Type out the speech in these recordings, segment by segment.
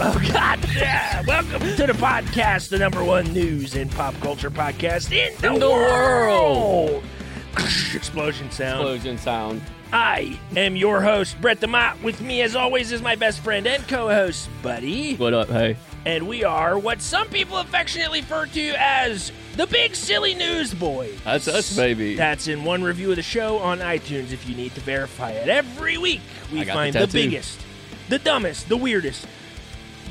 oh god yeah! Welcome to the podcast, the number one news and pop culture podcast in the, In the world. Explosion sound. Explosion sound. I am your host, Brett DeMott. With me, as always, is my best friend and co-host, Buddy. What up, hey? And we are what some people affectionately refer to as the Big Silly News Boys. That's us, baby. That's in one review of the show on iTunes if you need to verify it. Every week, we find the the, biggest, the dumbest, the weirdest,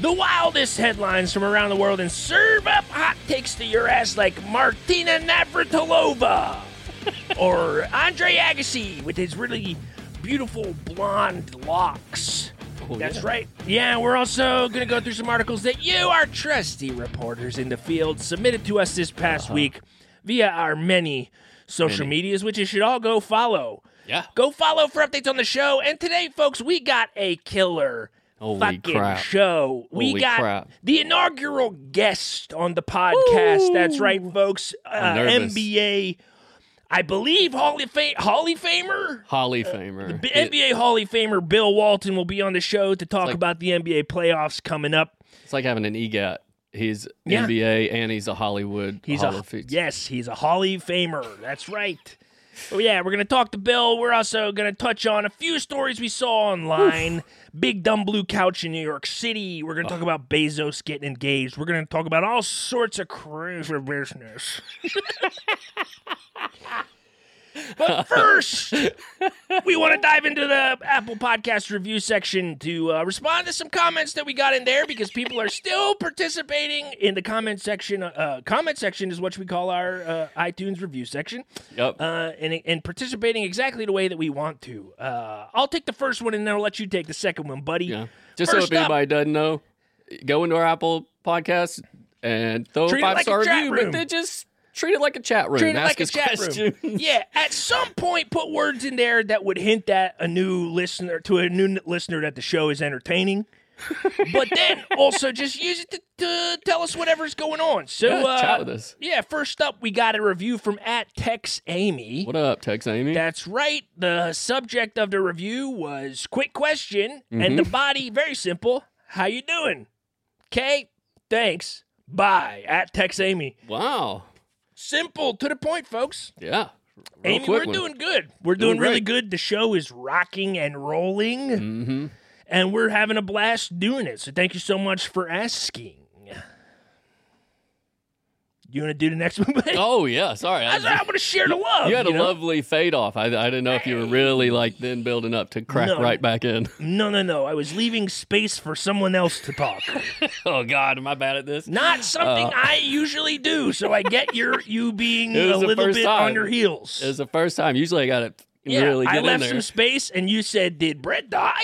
the wildest headlines from around the world and serve up hot takes to your ass like Martina Navratilova or Andre Agassi with his really beautiful blonde locks. Oh, That's yeah. right. Yeah, we're also going to go through some articles that you, our trusty reporters in the field, submitted to us this past week via our many social Uh-huh. Many. medias, which you should all go follow. Yeah. Go follow for updates on the show. And today, folks, we got a killer Holy fucking crap. show. We got crap. the inaugural guest on the podcast. That's right, folks. Uh. NBA, I believe Hall of, Fame, Hall of Famer? Holly Famer. B- It- NBA Hall of Famer Bill Walton will be on the show to talk like- about the NBA playoffs coming up. it's like having an EGOT. He's Yeah. NBA and he's a Hollywood He's Hall a yes, he's a Hall of Famer. That's right. Oh yeah, we're gonna talk to Bill. We're also gonna touch on a few stories we saw online. Big dumb blue couch in New York City. We're gonna talk about Bezos getting engaged. We're gonna talk about all sorts of crazy business. but first, we want to dive into the Apple Podcast review section to uh, respond to some comments that we got in there because people are still participating in the comment section. Uh, comment section is what we call our uh, iTunes review section, Yep. uh, and, and participating exactly the way that we want to. Uh, I'll take the first one and then I'll let you take the second one, buddy. yeah. Just so first if up- anybody doesn't know, go into our Apple podcast and throw a five like star review, room. but then just treat it like a chat room. Treat it Ask like a chat questions. room. Yeah, at some point, put words in there that would hint at a new listener to a new listener that the show is entertaining. but then also just use it to, to tell us whatever's going on. So Yeah, uh, chat with us. Yeah, first up, we got a review from at Tex Amy. What up, Tex Amy? That's right. The subject of the review was quick question, and Mm-hmm. the body very simple. How you doing? Okay, thanks. Bye. At Tex Amy. wow. Simple to the point, folks. Yeah. Real Amy, we're one. doing good. We're doing, Doing really good. The show is rocking and rolling, Mm-hmm. and we're having a blast doing it. So thank you so much for asking. You want to do the next one? buddy? Oh yeah. Sorry. I right. I'm going to share the love. You had a know? lovely fade off. I, I didn't know if you were really like then building up to crack No. right back in. No, no, no. I was leaving space for someone else to talk. oh God, am I bad at this? Not something I usually do. So I get your you being Uh. It a the little first bit on time. your heels. It was the first time. Usually I got to yeah, really I get in left there. some space, and you said, "Did Brett die?"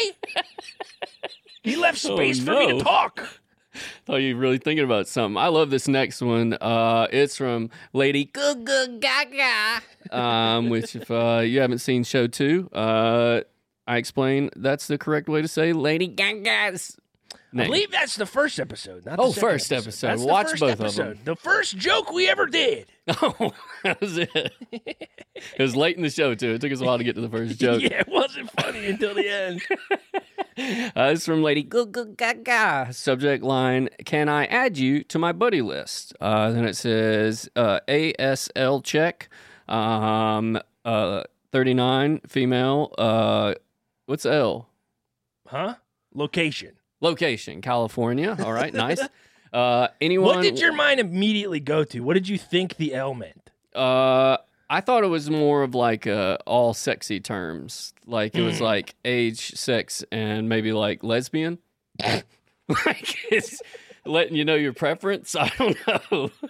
he left Oh, space for me to talk. Thought you were really thinking about something. I love this next one. Uh, it's from Lady Gaga Gaga, um, which if uh, you haven't seen show two, uh, I explain that's the correct way to say Lady Gaga's I believe that's the first episode. Not the Oh, first episode. That's the Watch both of them. The first joke we ever did. Oh, that was it. it was late in the show too. It took us a while to get to the first joke. yeah, it wasn't funny until the end. Uh, it's from Lady Gaga. Subject line: Can I add you to my buddy list? Uh, then it says uh, ASL check. Um, uh, thirty nine female. Uh, what's L? Huh? Location. Location: California. All right, nice. Uh, anyone? What did your mind immediately go to? What did you think the L meant? Uh, I thought it was more of like uh, all sexy terms. Like it was Hmm. like age, sex, and maybe like lesbian. like it's letting you know your preference. I don't know.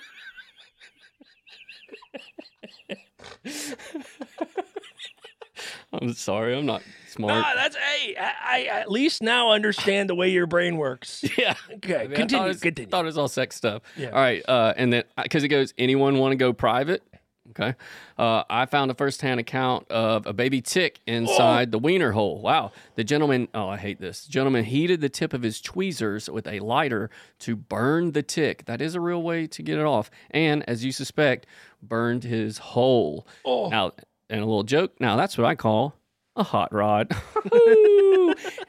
I'm sorry, I'm not smart. Ah, that's hey. I, I at least now understand the way your brain works. yeah. Okay, I mean, I thought was, continue. Thought it was all sex stuff. Yeah. All right. Uh, and then because it goes, anyone want to go private? Okay. Uh, I found a first-hand account of a baby tick inside Oh. the wiener hole. Wow. The gentleman. Oh, I hate this. The gentleman heated the tip of his tweezers with a lighter to burn the tick. That is a real way to get it off. And as you suspect, burned his hole. Oh. Now, and a little joke. Now that's what I call a hot rod.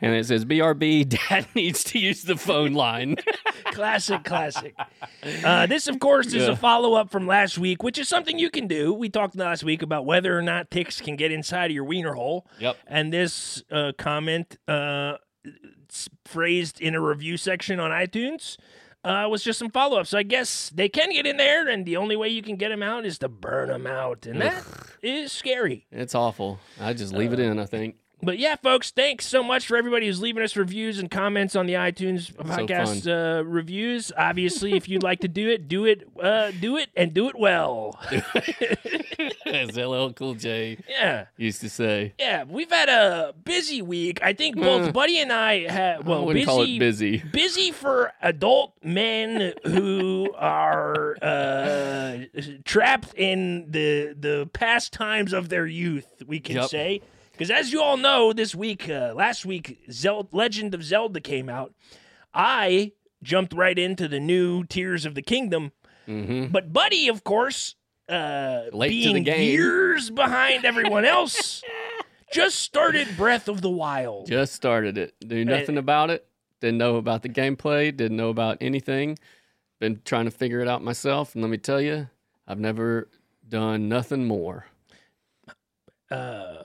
and it says, BRB, dad needs to use the phone line. classic, classic. Uh, this, of course, is Yeah. a follow up from last week, which is something you can do. We talked last week about whether or not ticks can get inside of your wiener hole. Yep. And this uh, comment, uh, phrased in a review section on iTunes, uh, was just some follow up. So I guess they can get in there, and the only way you can get them out is to burn them out. And that is scary. It's awful. I just leave it in, I think. But yeah, folks, thanks so much for everybody who's leaving us reviews and comments on the iTunes podcast uh, reviews. Obviously, if you'd like to do it, do it, uh, do it, and do it well. As LL Cool J yeah, used to say. yeah. We've had a busy week. I think both Uh, Buddy and I have. Well, busy, call it busy. busy for adult men who are uh, trapped in the the pastimes of their youth. We can Yep. say because, as you all know, this week, uh, last week, Zel- Legend of Zelda came out. I jumped right into the new Tears of the Kingdom, hmm but Buddy, of course, uh, Late being years behind everyone else, just started Breath of the Wild. Just started it. Knew nothing about it. Didn't know about the gameplay. Didn't know about anything. Been trying to figure it out myself. And let me tell you, I've never done nothing more. uh,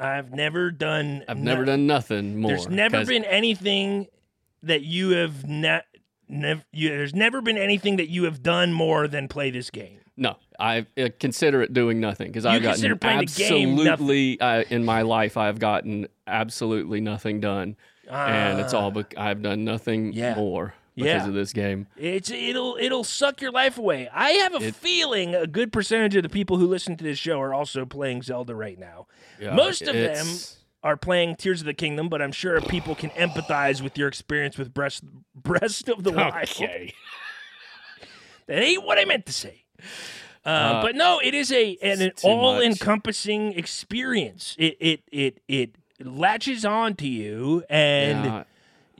I've never done. I've no- never done nothing more. There's never 'cause been anything that you have not. Nev- you, there's never been anything that you have done more than play this game. No, I uh, consider it doing nothing because I've consider gotten playing the game nothing. absolutely uh, in my life. I've gotten absolutely nothing done, and it's all. Ah, Bec- I've done nothing Yeah. more because Yeah. of this game. It's it'll it'll suck your life away. I have a It- feeling a good percentage of the people who listen to this show are also playing Zelda right now. Yeah, Most of them are playing Tears of the Kingdom, but I'm sure people can empathize with your experience with Breast Breast of the Wild. Okay. That ain't what I meant to say. Uh, Uh, but no, it is a an, an all-encompassing experience. It it it it latches on to you, and Yeah,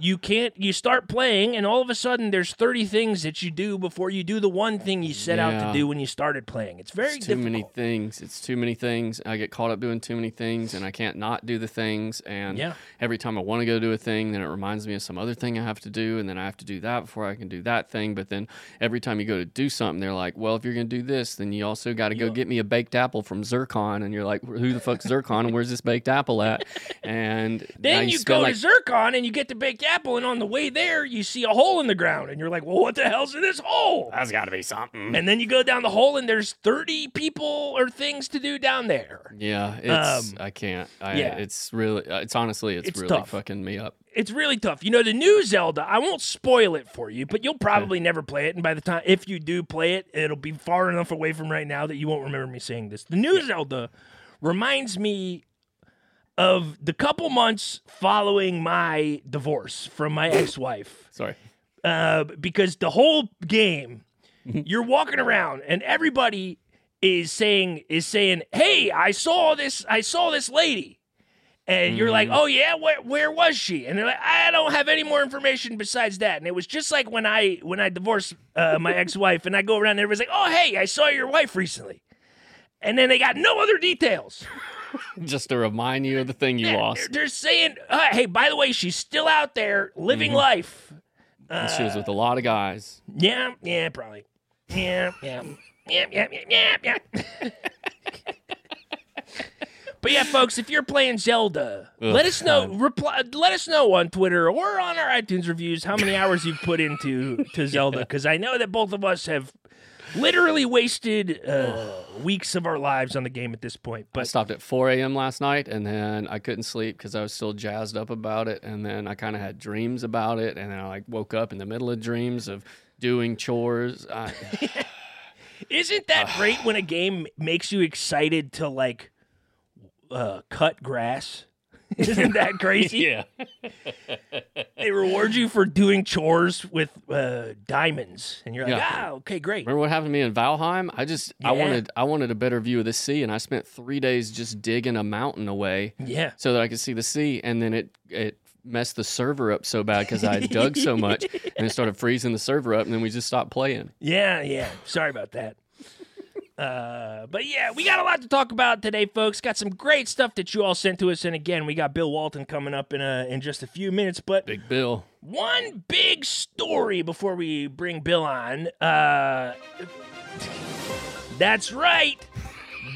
you can't. You start playing, and all of a sudden, there's 30 things that you do before you do the one thing you set out to do when you started playing. It's very it's too many things. It's too many things. I get caught up doing too many things, and I can't not do the things. And Yeah. every time I want to go do a thing, then it reminds me of some other thing I have to do, and then I have to do that before I can do that thing. But then every time you go to do something, they're like, "Well, if you're going to do this, then you also got to go Yeah. get me a baked apple from Zircon." And you're like, "Who the fuck's Zircon? And where's this baked apple at?" And Then you, spend go like to Zircon and you get the baked apple, and on the way there, you see a hole in the ground, and you're like, "Well, what the hell's in this hole?" That's got to be something. And then you go down the hole, and there's 30 people or things to do down there. Yeah, it's Um, I can't. I, yeah. it's really. uh, It's honestly, it's, It's really tough. fucking me up. It's really tough. You know, the new Zelda, I won't spoil it for you, but you'll probably never play it. And by the time, if you do play it, it'll be far enough away from right now that you won't remember me saying this. The new Zelda reminds me of the couple months following my divorce from my ex wife. Sorry. uh, because the whole game, you're walking around and everybody is saying is saying, "Hey, I saw this. I saw this lady," and you're like, "Oh yeah, where where was she?" And they're like, "I don't have any more information besides that." And it was just like when I when I divorced uh, my ex wife, and I go around and everybody's like, "Oh hey, I saw your wife recently," and then they got no other details. Just to remind you of the thing you Yeah, lost. They're saying, uh, "Hey, by the way, she's still out there living life." And she was with a lot of guys. Yeah, yeah, probably. Yeah, yeah, yeah, yeah, yeah, yeah. yeah. but yeah, folks, if you're playing Zelda, Ugh, let us know. God. Reply, let us know on Twitter or on our iTunes reviews how many hours you've put into to Zelda, because I know that both of us have literally wasted uh, weeks of our lives on the game at this point. But I stopped at 4 a.m. last night, and then I couldn't sleep because I was still jazzed up about it. And then I kind of had dreams about it, and then I like woke up in the middle of dreams of doing chores. I, isn't that great when a game makes you excited to like uh, cut grass? Isn't that crazy? yeah, they reward you for doing chores with uh, diamonds, and you're like, Yeah. ah, okay, great. remember what happened to me in Valheim? I just I Yeah. wanted I wanted a better view of the sea, and I spent three days just digging a mountain away Yeah, so that I could see the sea, and then it it messed the server up so bad because I had dug so much, and it started freezing the server up, and then we just stopped playing. yeah, yeah. Sorry about that. Uh, but yeah, we got a lot to talk about today, folks. Got some great stuff that you all sent to us, and again, we got Bill Walton coming up in a in just a few minutes. But Big Bill. one big story before we bring Bill on. Uh, that's right.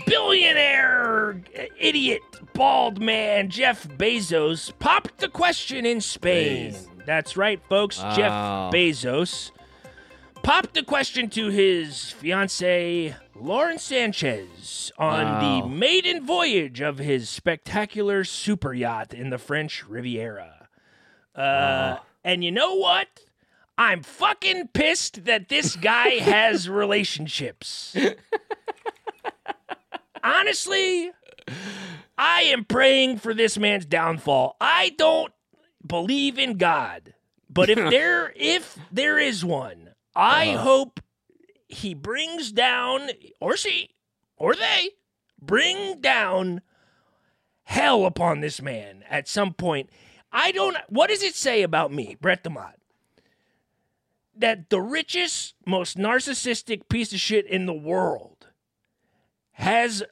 Billionaire idiot bald man Jeff Bezos popped the question in Spain. That's right, folks. Wow. Jeff Bezos popped the question to his fiancee Lauren Sanchez on Wow. the maiden voyage of his spectacular super yacht in the French Riviera. Uh, and you know what? I'm fucking pissed that this guy has relationships. Honestly, I am praying for this man's downfall. I don't believe in God, but if there if there is one, I Uh-huh. hope he brings down or she or they bring down hell upon this man at some point. I don't what does it say about me, Brett DeMott? That the richest, most narcissistic piece of shit in the world has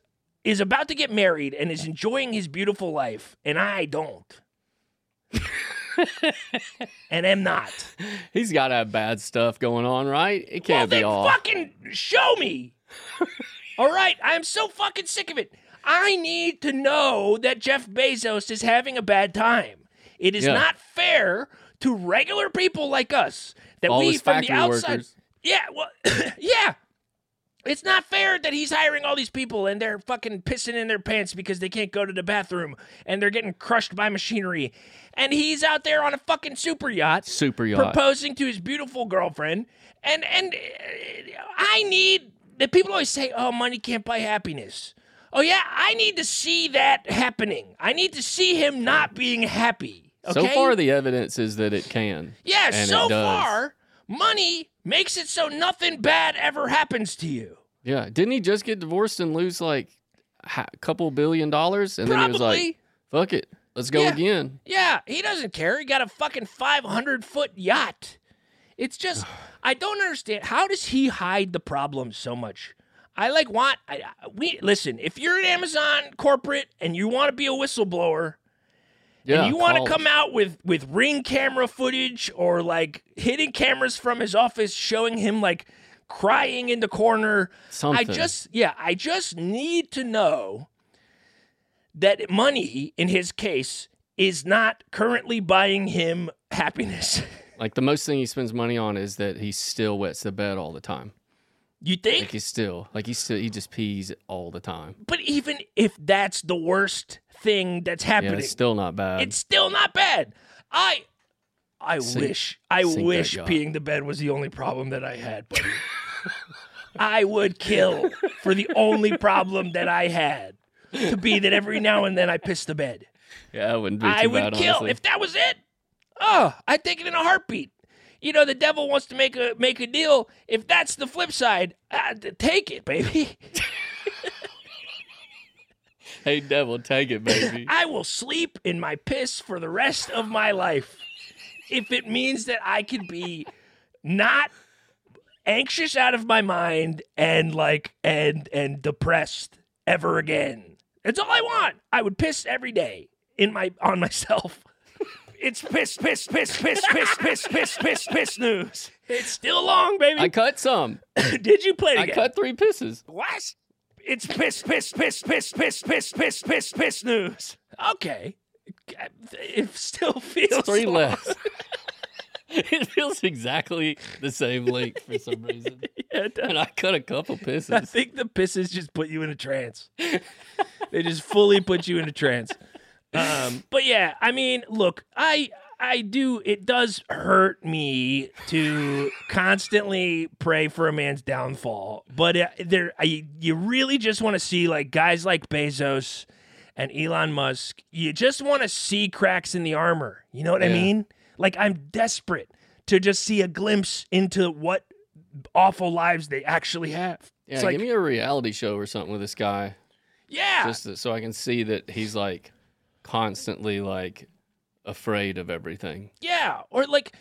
is about to get married and is enjoying his beautiful life, and I don't. and am not. He's got to have bad stuff going on, right? It can't be then all. fucking show me. all right, I'm so fucking sick of it. I need to know that Jeff Bezos is having a bad time. It is Yeah. not fair to regular people like us that all we from the outside. workers. Yeah, well, yeah. It's not fair that he's hiring all these people and they're fucking pissing in their pants because they can't go to the bathroom and they're getting crushed by machinery. And he's out there on a fucking super yacht Super yacht. proposing to his beautiful girlfriend. And and uh, I need the people always say, "Oh, money can't buy happiness." Oh yeah, I need to see that happening. I need to see him not being happy. Okay? So far, the evidence is that it can. Yeah, so far, money makes it so nothing bad ever happens to you. Yeah. Didn't he just get divorced and lose like a couple billion dollars? And then he was Probably. like, fuck it. Let's go Yeah. again. Yeah, he doesn't care. He got a fucking 500 foot yacht. It's just, I don't understand. How does he hide the problem so much? I like want, I, I- we, listen, if you're an Amazon corporate and you want to be a whistleblower, Yeah. and you want to come out with with ring camera footage or like hidden cameras from his office showing him like crying in the corner Something. i just yeah i just need to know that money in his case is not currently buying him happiness Like the most thing he spends money on is that he still wets the bed all the time. you Like think he's still, like he's still, he just pees all the time. but even if that's the worst thing that's happening. Yeah, it's still not bad. it's still not bad. I I Sink- wish I wish peeing the bed was the only problem that I had, buddy. I would kill for the only problem that I had to be that every now and then I piss the bed. yeah, I wouldn't be I would bad, kill honestly. if that was it. Oh, I'd take it in a heartbeat. You know, the devil wants to make a make a deal. If that's the flip side, uh, take it, baby. hey, devil, take it, baby. I will sleep in my piss for the rest of my life if it means that I can be not anxious out of my mind and like and and depressed ever again. That's all I want. I would piss every day in my on myself. It's piss, piss, piss, piss, piss, piss, piss, piss, piss news. It's still long, baby. I cut some. Did you play it I again? cut three pisses. What? It's piss, piss, piss, piss, piss, piss, piss, piss, piss news. Okay. It still feels It's three long. less. it feels exactly the same length for some reason. Yeah, it does. And I cut a couple pisses. I think the pisses just put you in a trance. they just fully put you in a trance. Um, but yeah, I mean, look, I I do it does hurt me to constantly pray for a man's downfall, but uh, there I, you really just want to see like guys like Bezos and Elon Musk. You just want to see cracks in the armor. You know what I mean? Like I'm desperate to just see a glimpse into what awful lives they actually have. Yeah, it's like, give me a reality show or something with this guy, yeah, just so I can see that he's like constantly like afraid of everything. yeah, or like,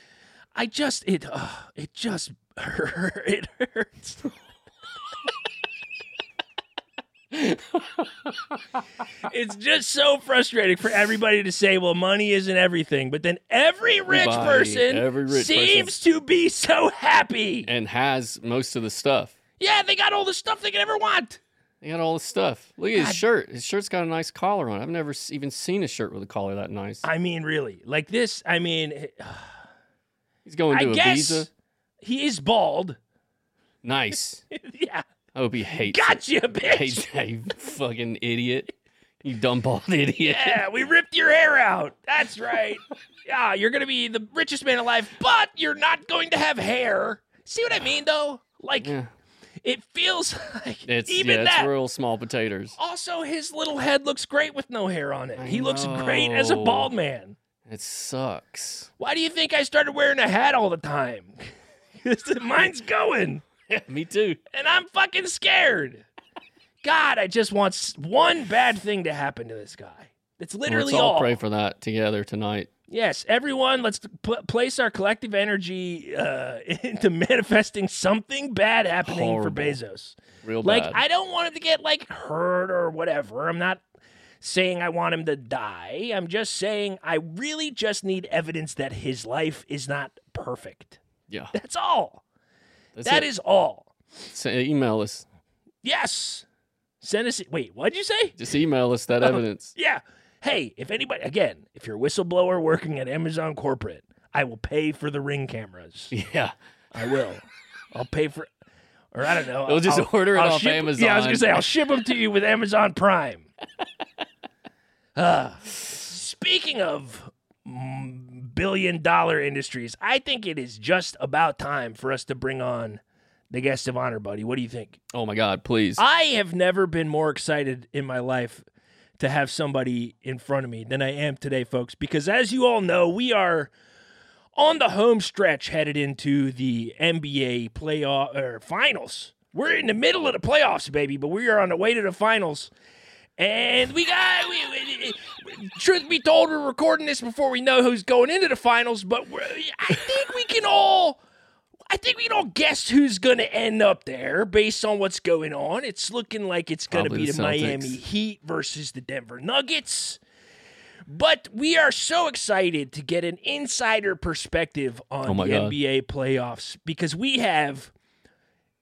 I just it uh, it just hurt. It hurts. it's just so frustrating for everybody to say, well, money isn't everything. But then every rich person every rich seems to be so happy. and has most of the stuff. Yeah, they got all the stuff they could ever want. He got all the stuff. Look at God. his shirt. His shirt's got a nice collar on. I've never even seen a shirt with a collar that nice. I mean, really. Like this, I mean, He's going I to guess Ibiza. he is bald. Nice. yeah. I hope he hates it. Gotcha, bitch. Hates that, you fucking idiot. You dumb bald idiot. Yeah, we ripped your hair out. That's right. yeah, you're going to be the richest man alive, but you're not going to have hair. See what I mean, though? Like, Yeah. It feels like It's even yeah, that. it's real small potatoes. Also, his little head looks great with no hair on it. he looks great as a bald man. It sucks. Why do you think I started wearing a hat all the time? mine's going, Yeah, me too. and I'm fucking scared. God, I just want one bad thing to happen to this guy. That's literally Let's all all. pray for that together tonight. Yes, everyone, let's pl- place our collective energy uh, into manifesting something bad happening Horrible. for Bezos. Real Like, bad. I don't want him to get like hurt or whatever. I'm not saying I want him to die. I'm just saying I really just need evidence that his life is not perfect. yeah. That's all. That's That it. is all. Say- email us. Yes. Send us. Wait, what'd you say? Just email us Oh. that evidence. Yeah. Hey, if anybody, again, if you're a whistleblower working at Amazon corporate, I will pay for the ring cameras. Yeah. I will. I'll pay for, or I don't know. We'll just I'll- order it I'll off ship- Amazon. Yeah, I was gonna say I'll ship them to you with Amazon Prime. Ah, speaking of billion dollar industries, I think it is just about time for us to bring on the guest of honor, buddy. What do you think? Oh my God, please. I have never been more excited in my life to have somebody in front of me than I am today, folks, because as you all know, we are on the home stretch headed into the NBA playoff or finals. We're in the middle of the playoffs, baby, but we are on the way to the finals. And we got, we, we- truth be told, we're recording this before we know who's going into the finals, but I think we can all I think we can all guess who's going to end up there based on what's going on. It's looking like it's going to be the the Miami Heat versus the Denver Nuggets. But we are so excited to get an insider perspective on Oh the God. NBA playoffs because we have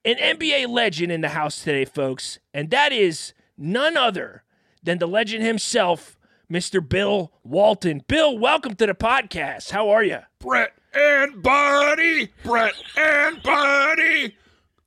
an NBA legend in the house today, folks, and that is none other than the legend himself, Mr. Bill Walton. Bill, welcome to the podcast. How are you? Brett and Buddy, Brett and Buddy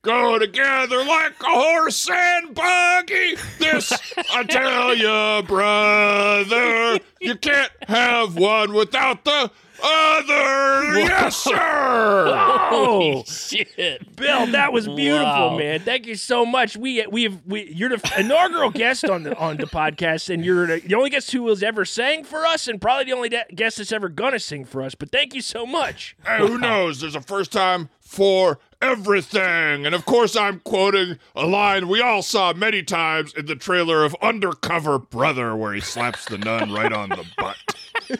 go together like a horse and buggy. This, I tell you, brother, you can't have one without the other. Yes, sir. Oh, Shit. Bill, that was beautiful, Wow. man. Thank you so much. We we've we you're the inaugural guest on the on the podcast, and you're the, the only guest who has ever sang for us, and probably the only de- guest that's ever gonna sing for us. But thank you so much. Hey, who knows? There's a first time for everything. And of course, I'm quoting a line we all saw many times in the trailer of Undercover Brother, where he slaps the nun right on the butt.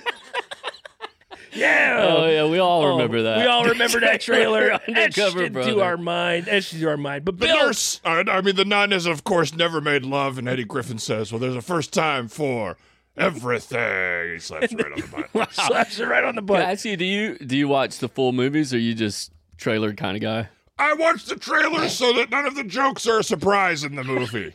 Yeah. Oh yeah, we all Oh, remember that. We all remember that trailer. etched Undercover into Brother. our mind. Etched into our mind. But The Bill, nurse, uh, I mean, the nun has, of course, never made love, and Eddie Griffin says, Well, there's a first time for everything. He slaps her right on the butt. slaps it right on the Can I butt. ask you, do you do you watch the full movies or you just trailer kind of guy? I watched the trailer so that none of the jokes are a surprise in the movie.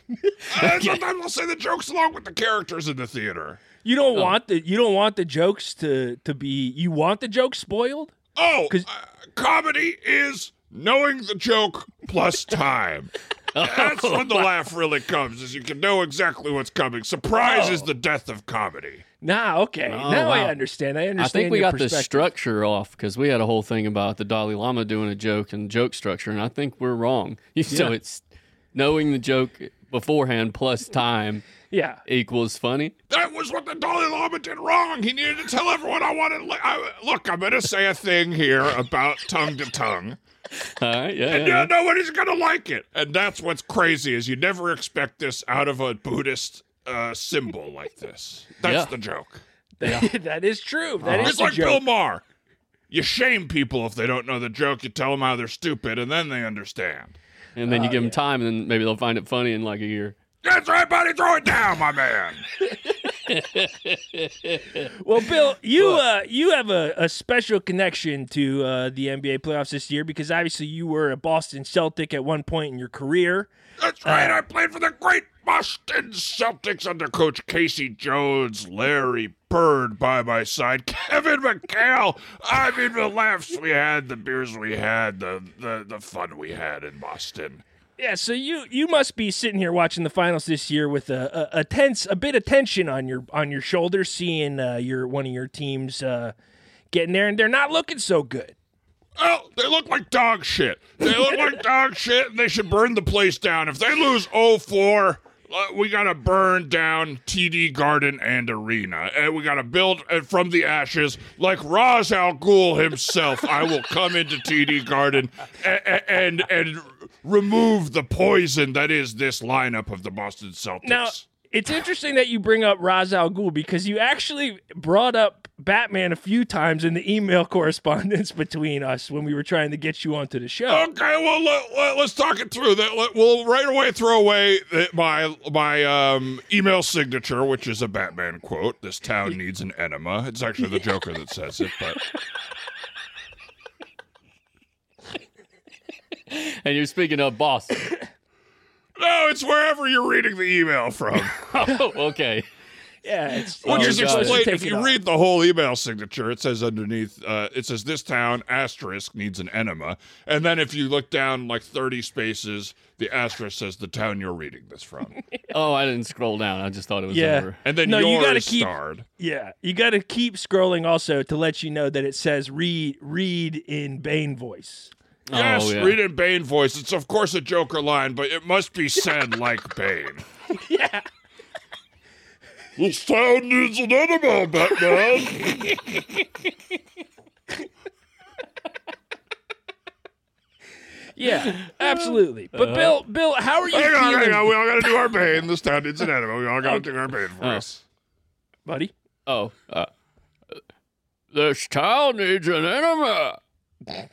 Uh, sometimes I'll say the jokes along with the characters in the theater. You don't Oh. want the you don't want the jokes to to be. You want the jokes spoiled. Oh, 'Cause- uh, comedy is knowing the joke plus time. That's when the laugh really comes, is you can know exactly what's coming. Surprise is the death of comedy. Nah, okay. Oh, now I understand. I understand. I think we your got the structure off because we had a whole thing about the Dalai Lama doing a joke and joke structure, and I think we're wrong. So Yeah. it's knowing the joke beforehand plus time Yeah. equals funny. That was what the Dalai Lama did wrong. He needed to tell everyone I wanted. Li- I, look, I'm going to say a thing here about tongue to tongue. All right, yeah, And yeah, yeah, nobody's going to like it. And that's what's crazy is you never expect this out of a Buddhist uh, symbol like this. That's Yeah. the joke. that is true. That is It's the like Bill joke. Maher. You shame people if they don't know the joke. You tell them how they're stupid, and then they understand. and then you Oh, give them time, and then maybe they'll find it funny in like a year. That's right, buddy. Throw it down, my man. Well, Bill, you uh, you have a, a special connection to uh, the NBA playoffs this year because obviously you were a Boston Celtic at one point in your career. That's right. I played for the great Boston Celtics under Coach K.C. Jones, Larry Bird by my side, Kevin McHale. I mean, the laughs we had, the beers we had, the the, the fun we had in Boston. Yeah, so you you must be sitting here watching the finals this year with a, a, a tense, a bit of tension on your on your shoulders, seeing uh, your one of your teams uh, getting there, and they're not looking so good. Oh, they look like dog shit. They look like dog shit, and they should burn the place down. If they lose 0-4, uh, we gotta burn down TD Garden and Arena, and we gotta build uh, from the ashes. Like Ra's al Ghul himself, I will come into TD Garden and and, and remove the poison that is this lineup of the Boston Celtics. Now, it's interesting that you bring up Ra's al Ghul because you actually brought up Batman a few times in the email correspondence between us when we were trying to get you onto the show. Okay, well let, us talk it through. That let- we'll right away throw away my my um, email signature, which is a Batman quote. This town needs an enema. It's actually the Joker that says it, but And you're speaking of Boston. no, it's wherever you're reading the email from. oh, okay. Yeah, it's Which Oh, is God. explained if you off. read the whole email signature, it says underneath, uh, it says this town asterisk needs an enema, and then if you look down like 30 spaces, the asterisk says the town you're reading this from, Oh, I didn't scroll down. I just thought it was Yeah. over. and then No, you gotta keep- starred. Yeah, you got to keep scrolling also to let you know that it says read read in Bane voice. Yes, oh, yeah. read in Bane voice. It's of course a Joker line, but it must be said like Bane. Yeah. This town needs an enema, Batman. Yeah, absolutely. But Bill, Bill, how are you hang on, feeling, hang on. We all got to do our Bane. This town needs an enema. We all got to do our Bane us, buddy? Oh, uh, this town needs an enema. Hey,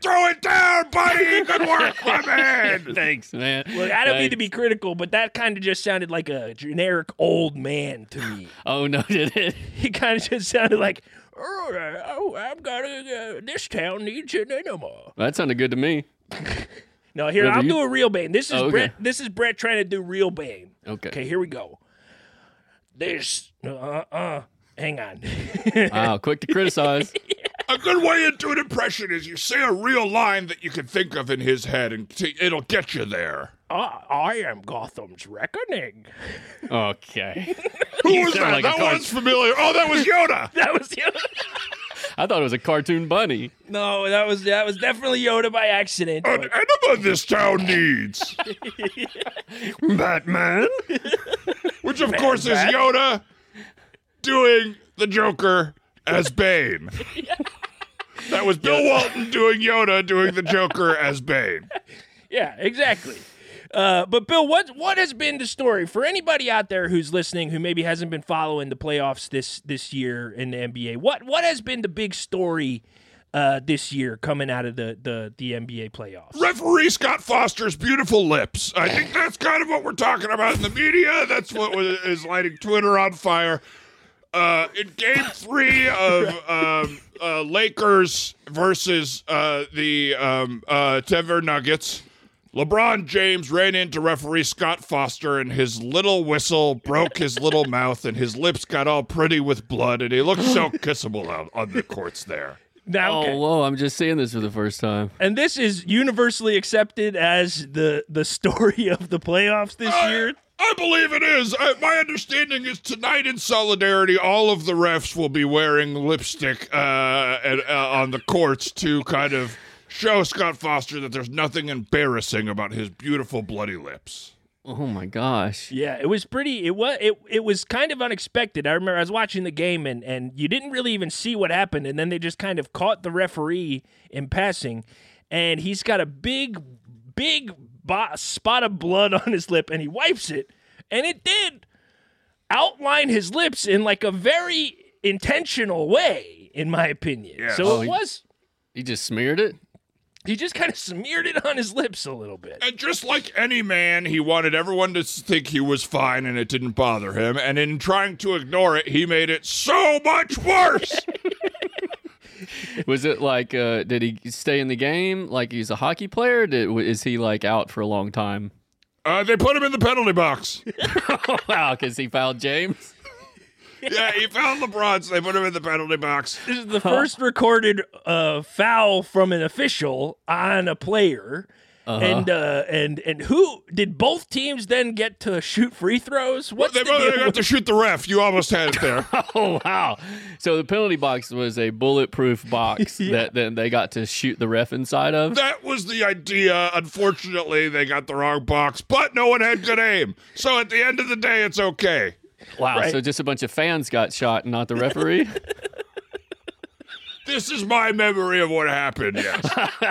throw it down, buddy. Good work, my man. Thanks, man. Look, I don't mean to be critical, but that kind of just sounded like a generic old man to me. Oh no, did it? He kind of just sounded like, oh, oh I've got a, uh, this town needs an enema. That sounded good to me. No, here Whether I'll you- do a real Bane. This is Oh, okay. Brett. This is Brett trying to do real Bane. Okay. Okay, here we go. This, uh, uh, hang on. Wow, quick to criticize. A good way to do an impression is you say a real line that you can think of in his head, and t- it'll get you there. I, I am Gotham's reckoning. Okay. Who You was sound that? like a that cart- was familiar. Oh, that was Yoda. That was Yoda. I thought it was a cartoon bunny. no, that was that was definitely Yoda by accident. An but- enema this town needs. Batman. Which, of course, is Yoda doing the Joker as Bane. That was Bill Walton doing Yoda doing the Joker as Bane. Yeah, exactly. Uh, but Bill, what what has been the story for anybody out there who's listening who maybe hasn't been following the playoffs this this year in the NBA? What what has been the big story uh, this year coming out of the the, the NBA playoffs? Referee Scott Foster's beautiful lips. I think that's kind of what we're talking about in the media. That's what is lighting Twitter on fire. Uh, in Game Three of um, uh, Lakers versus uh, the um, uh, Denver Nuggets, LeBron James ran into referee Scott Foster, and his little whistle broke his little mouth, and his lips got all pretty with blood, and he looked so kissable out on the courts there. Now, okay. Oh, whoa! I'm just seeing this for the first time. and this is universally accepted as the the story of the playoffs this year. I believe it is. I, my understanding is tonight in solidarity, all of the refs will be wearing lipstick uh, and, uh, on the courts to kind of show Scott Foster that there's nothing embarrassing about his beautiful bloody lips. Oh my gosh! Yeah, it was pretty. It was it it was kind of unexpected. I remember I was watching the game and and you didn't really even see what happened, and then they just kind of caught the referee in passing, and he's got a big big bo- spot of blood on his lip, and he wipes it, and it did outline his lips in like a very intentional way, in my opinion. Yes. So Oh, it he- was. He just smeared it. He just kind of smeared it on his lips a little bit. And just like any man, he wanted everyone to think he was fine and it didn't bother him. And in trying to ignore it, he made it so much worse. Was it like, uh, did he stay in the game like he's a hockey player? Did, is he like out for a long time? uh, they put him in the penalty box. wow, because he fouled James. Yeah, he found LeBron, so they put him in the penalty box. This is the first recorded uh, foul from an official on a player. And uh, and and who did both teams then get to shoot free throws? What's They the both they got with- to shoot the ref. You almost had it there. Oh wow! So the penalty box was a bulletproof box that then they got to shoot the ref inside of. That was the idea. Unfortunately, they got the wrong box, but no one had good aim. So at the end of the day, it's okay. Wow! Right. So just a bunch of fans got shot, and not the referee. This is my memory of what happened. Yes.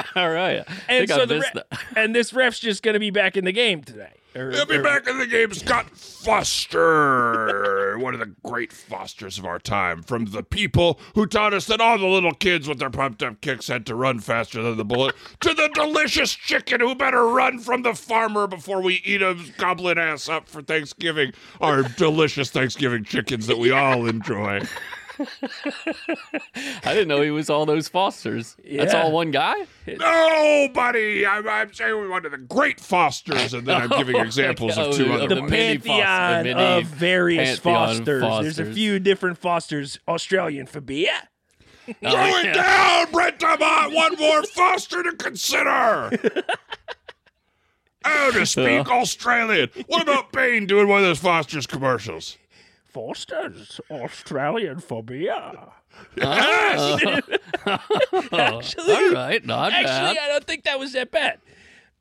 All right. And so the missed re- that. and this ref's just going to be back in the game today. Or- He'll be or- back in the game. Scott Foster, one of the great Fosters of our time, from the people who taught us that all the little kids with their pumped up kicks had to run faster than the bullet, to the delicious chicken who better run from the farmer before we eat him goblin ass up for Thanksgiving. Our delicious Thanksgiving chickens that we all enjoy. I didn't know he was all those Fosters. That's all one guy. Nobody. I'm, I'm saying one of the great Fosters, and then I'm giving oh, examples Oh, of two the- other the the ones. mini Foster- pantheon the of various pantheon Fosters. There's a few different Fosters. Australian for beer. Oh, Throw it down, Brett DeMott. One more Foster to consider. oh, to speak Australian. What about Bane doing one of those Foster's commercials? Foster's Australian for beer. Oh, Actually, all right, not Actually, bad. I don't think that was that bad.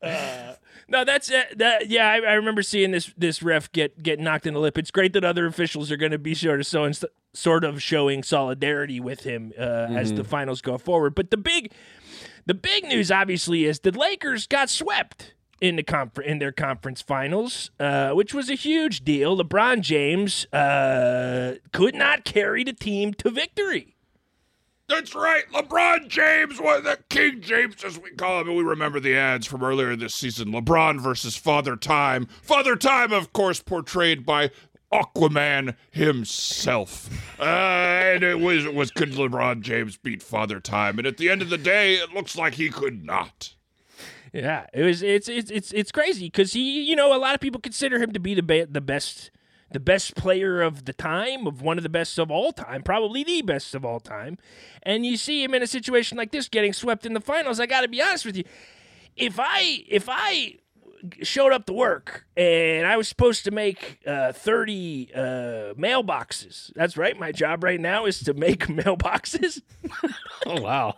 Uh, no, that's uh, that. Yeah, I, I remember seeing this this ref get get knocked in the lip. It's great that other officials are going to be sort of so sort of showing solidarity with him uh, as the finals go forward. But the big the big news, obviously, is the Lakers got swept in the confer- in their conference finals, uh, which was a huge deal. LeBron James uh, could not carry the team to victory. That's right. LeBron James was the King James, as we call him. And we remember the ads from earlier this season LeBron versus Father Time. Father Time, of course, portrayed by Aquaman himself. Uh, and it was, it was could LeBron James beat Father Time? And at the end of the day, it looks like he could not. Yeah, it was. It's it's it's it's crazy because he, you know, a lot of people consider him to be the be- the best, the best player of the time, of one of the best of all time, probably the best of all time. And you see him in a situation like this, getting swept in the finals. I got to be honest with you, if I if I showed up to work and I was supposed to make uh, 30 uh, mailboxes. That's right. My job right now is to make mailboxes. Oh wow.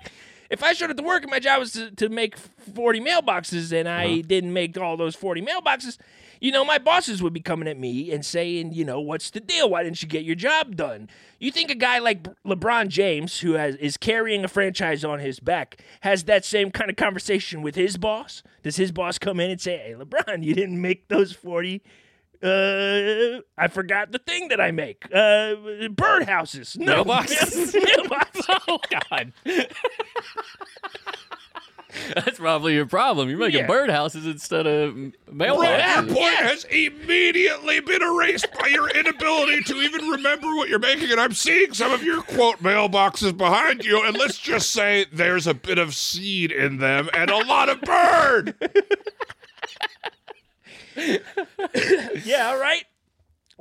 If I showed up to work and my job was to, to make 40 mailboxes and I uh-huh. didn't make all those 40 mailboxes, you know, my bosses would be coming at me and saying, you know, what's the deal? Why didn't you get your job done? You think a guy like LeBron James, who has, is carrying a franchise on his back, has that same kind of conversation with his boss? Does his boss come in and say, hey, LeBron, you didn't make those 40 uh, I forgot the thing that I make. Uh, birdhouses. No, Mailboxes? mailboxes. Oh God. That's probably your problem. You're making Yeah. birdhouses instead of mailboxes. your point has immediately been erased by your inability to even remember what you're making. And I'm seeing some of your quote mailboxes behind you, and let's just say there's a bit of seed in them and a lot of bird. Yeah, all right.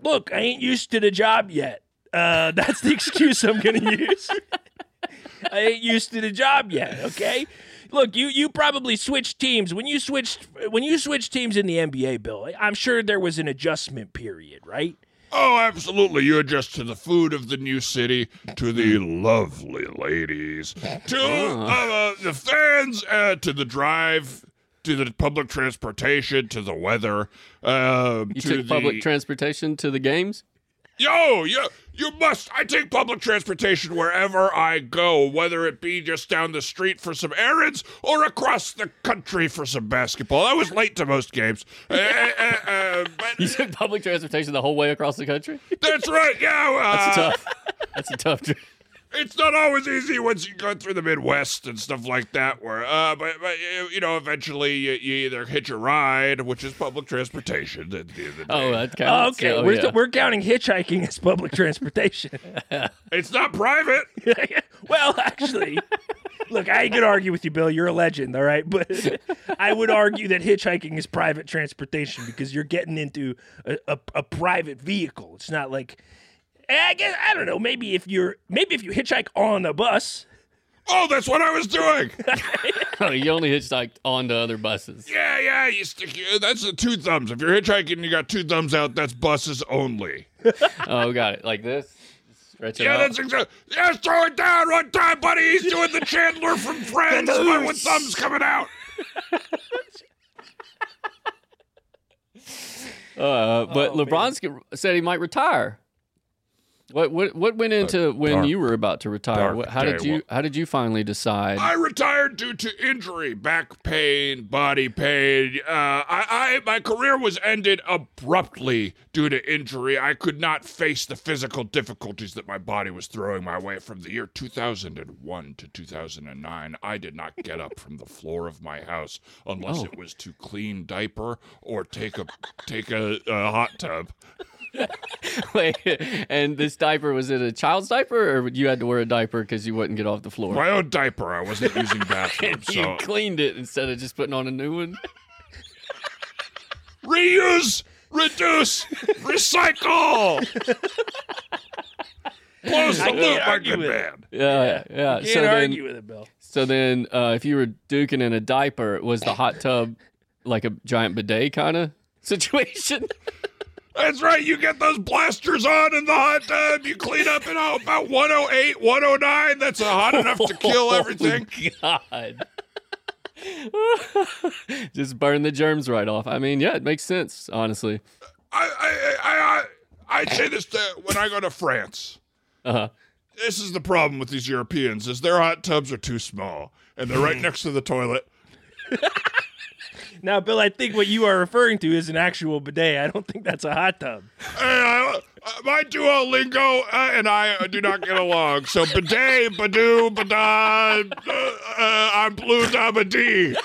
Look, I ain't used to the job yet. Uh, that's the excuse I'm going to use. I ain't used to the job yet. Okay. Look, you you probably switched teams when you switched when you switched teams in the NBA, Bill. I'm sure there was an adjustment period, right? Oh, absolutely. You adjust to the food of the new city, to the lovely ladies, to uh, the fans, uh, to the drive, to the public transportation, to the weather. Um, You to took public transportation to the games? Yo, you, you must. I take public transportation wherever I go, whether it be just down the street for some errands or across the country for some basketball. I was late to most games. Uh, uh, uh, but You took public transportation the whole way across the country? that's right. Yeah. Uh, That's tough. That's a tough trip. It's not always easy once you go through the Midwest and stuff like that. Where, uh, but, but you know, eventually you, you either hitch a ride, which is public transportation. At the end of the day. Oh, that counts. okay, Oh, we're, yeah. we're counting hitchhiking as public transportation. it's not private. well, actually, look, I ain't gonna argue with you, Bill. You're a legend, all right. But I would argue that hitchhiking is private transportation because you're getting into a, a, a private vehicle. It's not like I guess I don't know. Maybe if you're maybe if you hitchhike on a bus. Oh, that's what I was doing. Oh, you only hitchhiked onto other buses. yeah, yeah. You stick. Your, that's the two thumbs. If you're hitchhiking, and you got two thumbs out. That's buses only. Oh, got it. Like this. Stretch it Yeah, out. that's exactly. Yeah, throw it down one time, buddy. He's doing the Chandler from Friends, but with thumbs coming out. Uh, but Oh, LeBron's g- said he might retire. What what what went into when dark- you were about to retire? What, how did you how did you finally decide? I retired due to injury, back pain, body pain. Uh, I, I, my career was ended abruptly due to injury. I could not face the physical difficulties that my body was throwing my way from the year 2001 to 2009. I did not get up from the floor of my house unless Oh. it was to clean diaper or take a take a, a hot tub. Wait, and this diaper was it a child's diaper, or you had to wear a diaper because you wouldn't get off the floor? My own diaper. I wasn't using bathrooms, you so cleaned it instead of just putting on a new one. reuse, reduce, recycle. Close the I can't loop, my argue good with it. man. Yeah, yeah. Can't So then, argue with it, Bill. so then, uh, if you were duking in a diaper, was the hot tub like a giant bidet kind of situation? That's right. You get those blasters on in the hot tub. You clean up in oh, about 108, 109. That's uh, hot enough to kill everything. Oh, God. Just burn the germs right off. I mean, yeah, it makes sense, honestly. I, I, I, I, I say this to when I go to France. Uh-huh. This is the problem with these Europeans: is their hot tubs are too small, and they're right next to the toilet. Now, Bill, I think what you are referring to is an actual bidet. I don't think that's a hot tub. Uh, my Duolingo uh, and I uh, do not get along. So bidet, badoo, bada, uh, uh, I'm blue dabba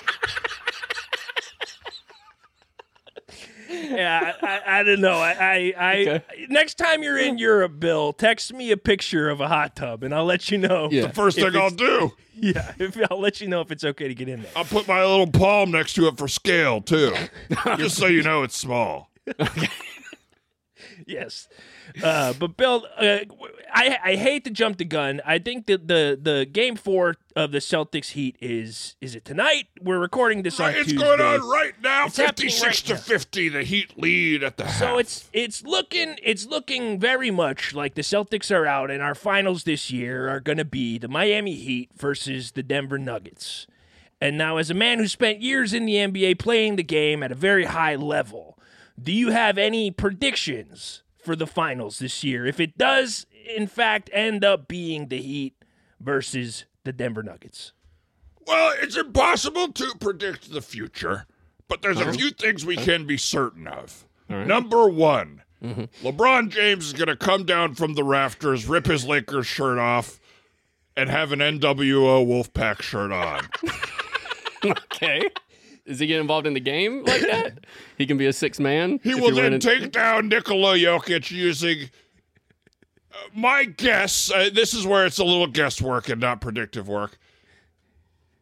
Yeah, I, I, I don't know. I, I, I Okay. next time you're in Europe, Bill, text me a picture of a hot tub, and I'll let you know. Yeah. First thing I'll do, yeah. If I'll let you know if it's okay to get in there. I'll put my little palm next to it for scale too, just so you know it's small. Yes. Uh, but Bill, uh, I I hate to jump the gun. I think that the the game four of the Celtics Heat is is it tonight? We're recording this on It's Tuesday. going on right now, It's fifty-six right to now. fifty. The Heat lead at the half. So it's it's looking it's looking very much like the Celtics are out, and our finals this year are going to be the Miami Heat versus the Denver Nuggets. And now, as a man who spent years in the NBA playing the game at a very high level, do you have any predictions for the finals this year? If it does, in fact, end up being the Heat versus the Denver Nuggets. Well, it's impossible to predict the future, but there's Uh-huh. a few things we can be certain of. Number one, Mm-hmm. LeBron James is going to come down from the rafters, rip his Lakers shirt off, and have an NWO Wolfpack shirt on. Okay. Is he getting involved in the game like that? He can be a six man. He will then winning- take down Nikola Jokic using. uh, my guess, uh, this is where it's a little guesswork and not predictive work.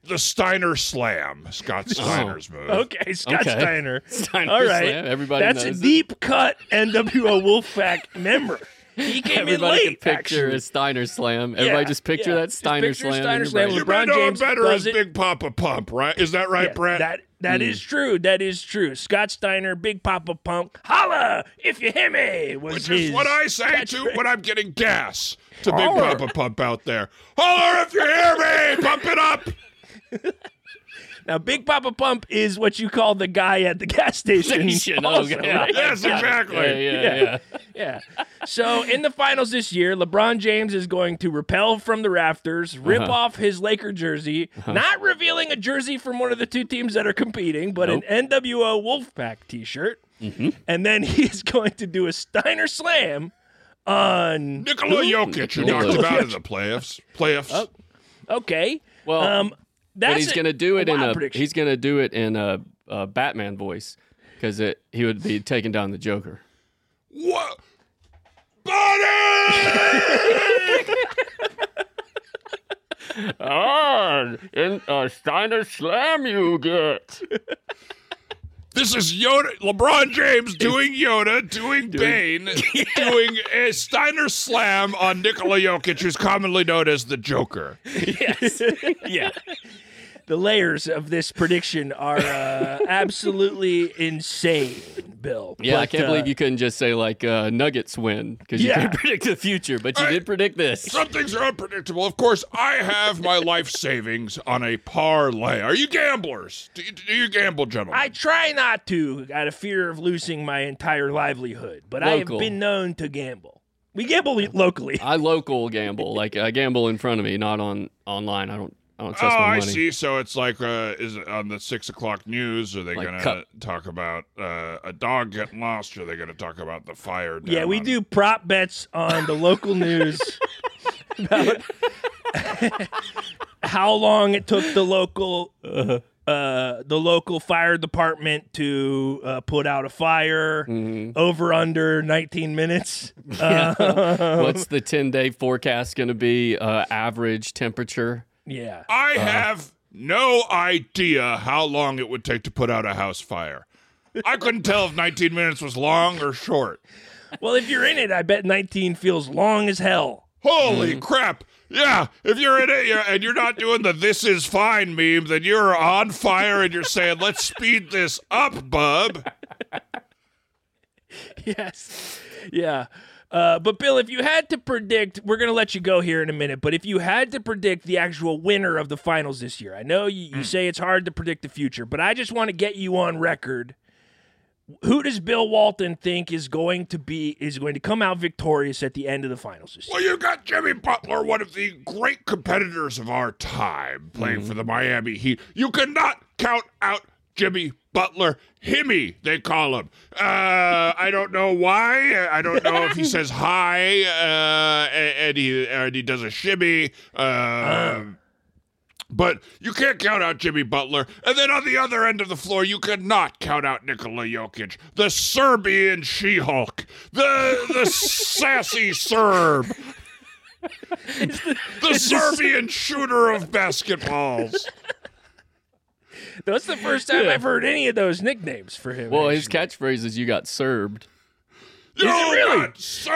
The Steiner Slam, Scott Steiner's move. Okay, Scott Okay. Steiner. Steiner All right, Slam, everybody That's knows a it. deep cut NWO Wolfpack member. He came Everybody in late. can picture actually. a Steiner slam. Everybody Yeah, just picture yeah. that Just Steiner picture slam. Steiner slam. brain. You LeBron may know him James better as it. Big Papa Pump, right? Is that right, Yeah, Brett? That that hmm. is true. That is true. Scott Steiner, Big Papa Pump, holla if you hear me was Which is what I say to when I'm getting gas to Big Holler. Papa Pump out there. Holler if you hear me! Pump it up! Now, Big Papa Pump is what you call the guy at the gas station. Station, also, okay. right? Yes, exactly. Yeah, yeah, Yeah. yeah. Yeah. So in the finals this year, LeBron James is going to repel from the rafters, rip Uh-huh. off his Laker jersey, not revealing a jersey from one of the two teams that are competing, but an NWO Wolfpack t-shirt. Mm-hmm. And then he is going to do a Steiner slam on. Nikola Jokic, who Nikola knocked him out of the playoffs. Playoffs. Okay. Well, um, that's but he's gonna do it in a prediction. he's gonna do it in a, a Batman voice because it he would be taking down the Joker. What? Buddy! Ah, in a Steiner Slam you get. This is Yoda, LeBron James doing Yoda, doing Bane, doing a Steiner slam on Nikola Jokic, who's commonly known as the Joker. yes. yeah. The layers of this prediction are uh, absolutely insane, Bill. Yeah, I can't uh, believe you couldn't just say like uh, Nuggets win because you Yeah. couldn't predict the future, but you I- did predict this. Some things are unpredictable. Of course, I have my life savings on a parlay. Are you gamblers? Do you, do you gamble, gentlemen? I try not to out of fear of losing my entire livelihood, but I have been known to gamble. We gamble locally. I local gamble, like I gamble in front of me, not on online. I don't I don't Oh, trust my I see. So it's like, uh, is it on the six o'clock news? Are they Like going to cut- talk about uh, a dog getting lost? Or are they going to talk about the fire? Yeah, we on- do prop bets on the local news about how long it took the local uh, the local fire department to uh, put out a fire Mm-hmm. over under 19 minutes. Uh, What's the ten day forecast going to be? Uh, average temperature. Yeah. I uh-huh. have no idea how long it would take to put out a house fire. I couldn't tell if 19 minutes was long or short. Well, if you're in it, I bet 19 feels long as hell. Holy mm-hmm. crap. Yeah, if you're in it you're, and you're not doing the this is fine meme, then you're on fire and you're saying, let's speed this up, bub. yes. Yeah. Uh, but Bill, if you had to predict, we're going to let you go here in a minute. But if you had to predict the actual winner of the finals this year, I know you, you say it's hard to predict the future, but I just want to get you on record. Who does Bill Walton think is going to be is going to come out victorious at the end of the finals this year? Well, you got Jimmy Butler, one of the great competitors of our time, playing for the Miami Heat. You cannot count out Jimmy Butler. Himmy, they call him. Uh, I don't know why. I don't know if he says hi uh, and, he and he does a shimmy. Um, But you can't count out Jimmy Butler. And then on the other end of the floor, you cannot count out Nikola Jokic, the Serbian She Hulk, the, the sassy Serb, the Serbian shooter of basketballs. That's the first time I've heard any of those nicknames for him. Well, his actually. catchphase is "You got served." You really? got served!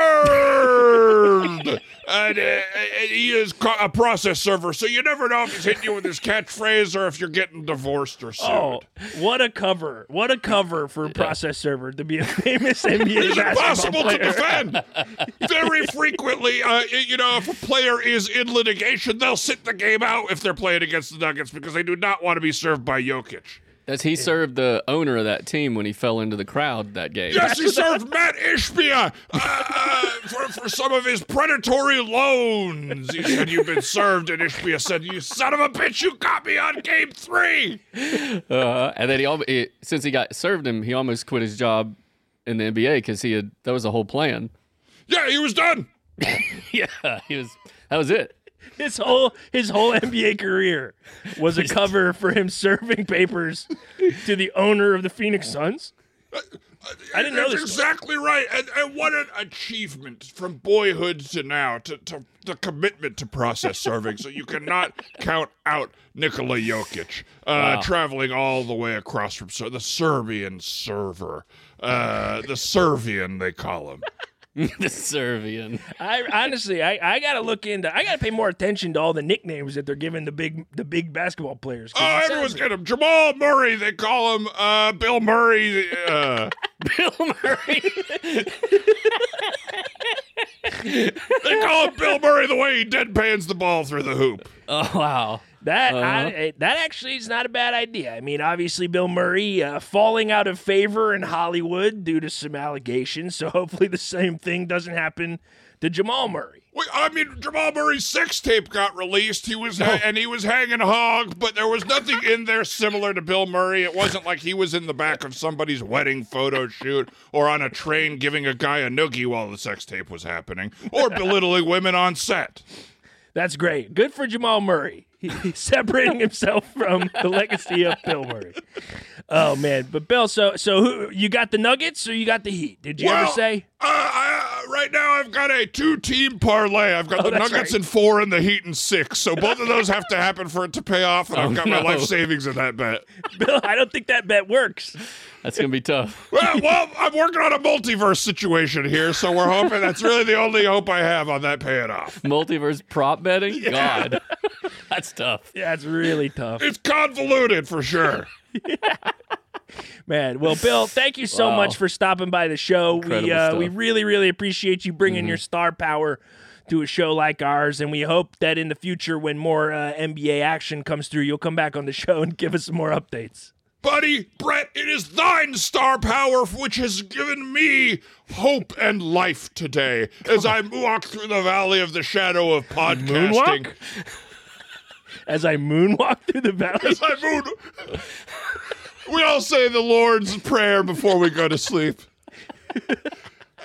and, uh, and he is a process server, so you never know if he's hitting you with his catchphrase or if you're getting divorced or sued. Oh, what a cover! What a cover for a process server to be a famous NBA It's basketball impossible to defend. Very frequently, uh, you know, if a player is in litigation, they'll sit the game out if they're playing against the Nuggets because they do not want to be served by Jokic. That's he served the owner of that team when he fell into the crowd that game. Yes, he served Matt Ishbia uh, for, for some of his predatory loans. He said, You've been served. And Ishbia said, You son of a bitch, you got me on game three. Uh, and then he, al- he since he got served him, he almost quit his job in the NBA because he had that was the whole plan. Yeah, he was done. Yeah, he was. That was it. His whole his whole NBA career was a cover for him serving papers to the owner of the Phoenix Suns. I didn't know That's this. exactly right. And, and what an achievement from boyhood to now, to, to the commitment to process serving. so you cannot count out Nikola Jokic, uh, traveling all the way across from Ser- the Serbian server, uh, the Servian, they call him. the Serbian. I honestly, I, I gotta look into. I gotta pay more attention to all the nicknames that they're giving the big the big basketball players. 'cause Oh, it sounds everyone's getting him. Jamal Murray, they call him. Uh, Bill Murray. Uh, Bill Murray. they call him Bill Murray the way he deadpans the ball through the hoop. oh wow. That Uh-huh. I, that actually is not a bad idea. I mean, obviously Bill Murray uh, falling out of favor in Hollywood due to some allegations. So hopefully the same thing doesn't happen to Jamal Murray. Well, I mean, Jamal Murray's sex tape got released. He was ha- and he was hanging hog, but there was nothing in there similar to Bill Murray. It wasn't like he was in the back of somebody's wedding photo shoot or on a train giving a guy a noogie while the sex tape was happening or belittling women on set. That's great. Good for Jamal Murray. He- He's separating himself from the legacy of Bill Murray. Oh man, but Bill, so so who you got the Nuggets or you got the Heat? Did you ever say? Uh, I, right now, I've got a two-team parlay. I've got Oh, the Nuggets right. in four and the Heat in six. So both of those have to happen for it to pay off, and oh, I've got my life savings in that bet. Bill, I don't think that bet works. That's gonna be tough. Well, well, I'm working on a multiverse situation here, so we're hoping that's really the only hope I have on that paying off. Multiverse prop betting? God. That's tough. Yeah, it's really tough. It's convoluted for sure. Man, well, Bill, thank you so Wow. much for stopping by the show. We uh, we really really appreciate you bringing your star power to a show like ours, and we hope that in the future, when more uh, NBA action comes through, you'll come back on the show and give us some more updates. Buddy, Brett, it is thine star power which has given me hope and life today as I walk through the valley of the shadow of podcasting. Moonwalk? As I moonwalk through the valley. As I moon. we all say the Lord's Prayer before we go to sleep.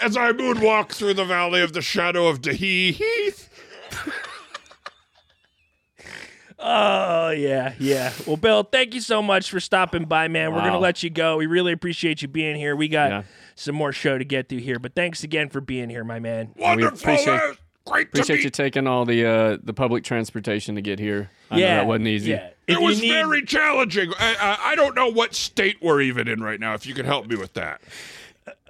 As I moonwalk through the valley of the shadow of Dehee Heath. Oh yeah, yeah. Well, Bill, thank you so much for stopping by, man. We're gonna Wow. let you go. We really appreciate you being here. We got Yeah. some more show to get through here, but thanks again for being here, my man. Wonderful. appreciate- Great to Appreciate meet you taking all the uh, the public transportation to get here. I know yeah, that wasn't easy. Yeah. If It was need- very challenging. I, I, I don't know what state we're even in right now. If you could help me with that.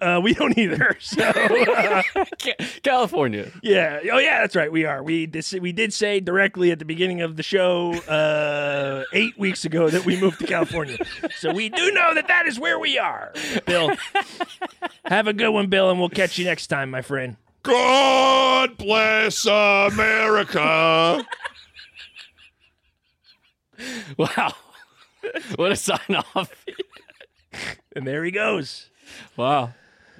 Uh, we don't either. So uh, California. yeah. Oh yeah, that's right. We are. We dis- we did say directly at the beginning of the show uh, eight weeks ago that we moved to California. so we do know that that is where we are. Bill, have a good one, Bill, and we'll catch you next time, my friend. God bless America. Wow. what a sign off. And there he goes. Wow.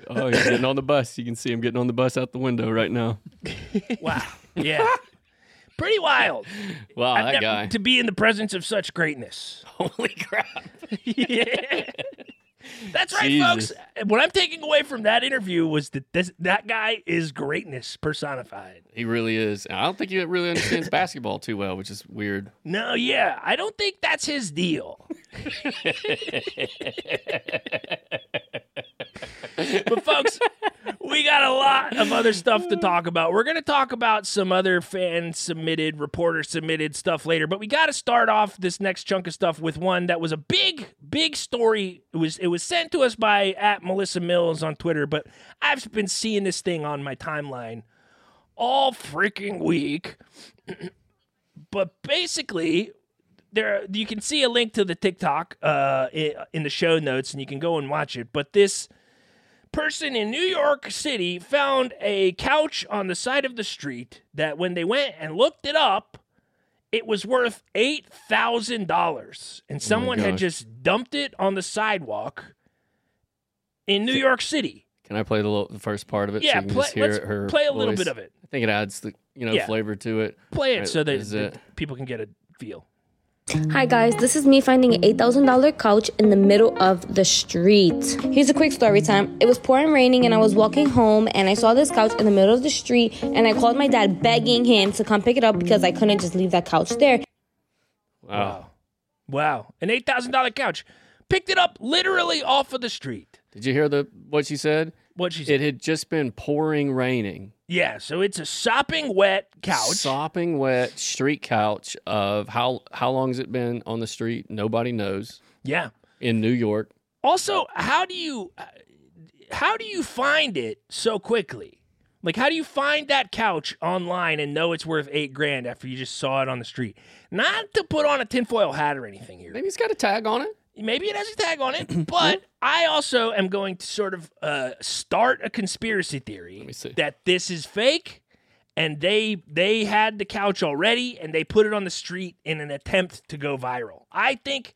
Oh, he's getting on the bus. You can see him getting on the bus out the window right now. Wow. Yeah. Pretty wild. Wow, I've that never- guy. To be in the presence of such greatness. Holy crap. yeah. That's right, Jesus. folks. What I'm taking away from that interview was that this that guy is greatness personified. He really is. I don't think he really understands basketball too well, which is weird. No, yeah, I don't think that's his deal. but folks, we got a lot of other stuff to talk about. We're going to talk about some other fan submitted, reporter submitted stuff later, but we got to start off this next chunk of stuff with one that was a big big story. It was it was sent to us by at Melissa Mills on Twitter, but I've been seeing this thing on my timeline all freaking week. but basically, there you can see a link to the TikTok uh, in the show notes, and you can go and watch it. But this person in New York City found a couch on the side of the street that, when they went and looked it up, it was worth eight thousand dollars, and oh someone had gosh. just dumped it on the sidewalk in New York City. Can I play the, little, the first part of it? Yeah, so play, let's her play a little bit of it. I think it adds the you know Yeah. flavor to it. Play it Right, so that, is that it- people can get a feel. Hi guys, this is me finding an $8,000 couch in the middle of the street. Here's a quick story time. It was pouring raining and I was walking home and I saw this couch in the middle of the street and I called my dad begging him to come pick it up because I couldn't just leave that couch there. Wow. Wow. An $8,000 couch. Picked it up literally off of the street. Did you hear the what she said? What she said. It had just been pouring raining. yeah, so it's a sopping wet couch. Sopping wet street couch of how how long has it been on the street? Nobody knows. yeah. In New York. Also, how do you how do you find it so quickly? Like how do you find that couch online and know it's worth 8 grand after you just saw it on the street? Not to put on a tinfoil hat or anything here. Maybe it's got a tag on it. Maybe it has a tag on it, but I also am going to sort of uh, start a conspiracy theory me see. that this is fake, and they they had the couch already, and they put it on the street in an attempt to go viral. I think,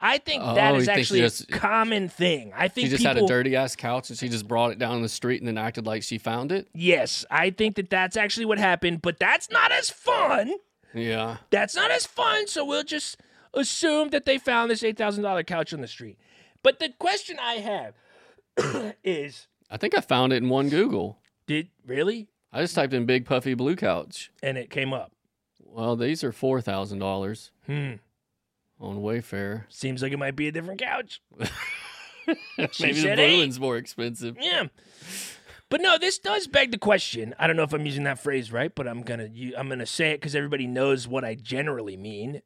I think Oh, that is actually just- a common thing. I think She just people, had a dirty ass couch and she just brought it down the street and then acted like she found it. Yes, I think that that's actually what happened, but that's not as fun. Yeah. That's not as fun, so we'll just assume that they found this $8,000 couch on the street. But the question I have is I think I found it in one Google. did really? I just typed in big puffy blue couch. And it came up. Well, these are four thousand dollars Hmm. on Wayfair. Seems like it might be a different couch. Maybe the blue one's more expensive. Yeah. But no, this does beg the question. I don't know if I'm using that phrase right, but I'm gonna I'm gonna say it because everybody knows what I generally mean.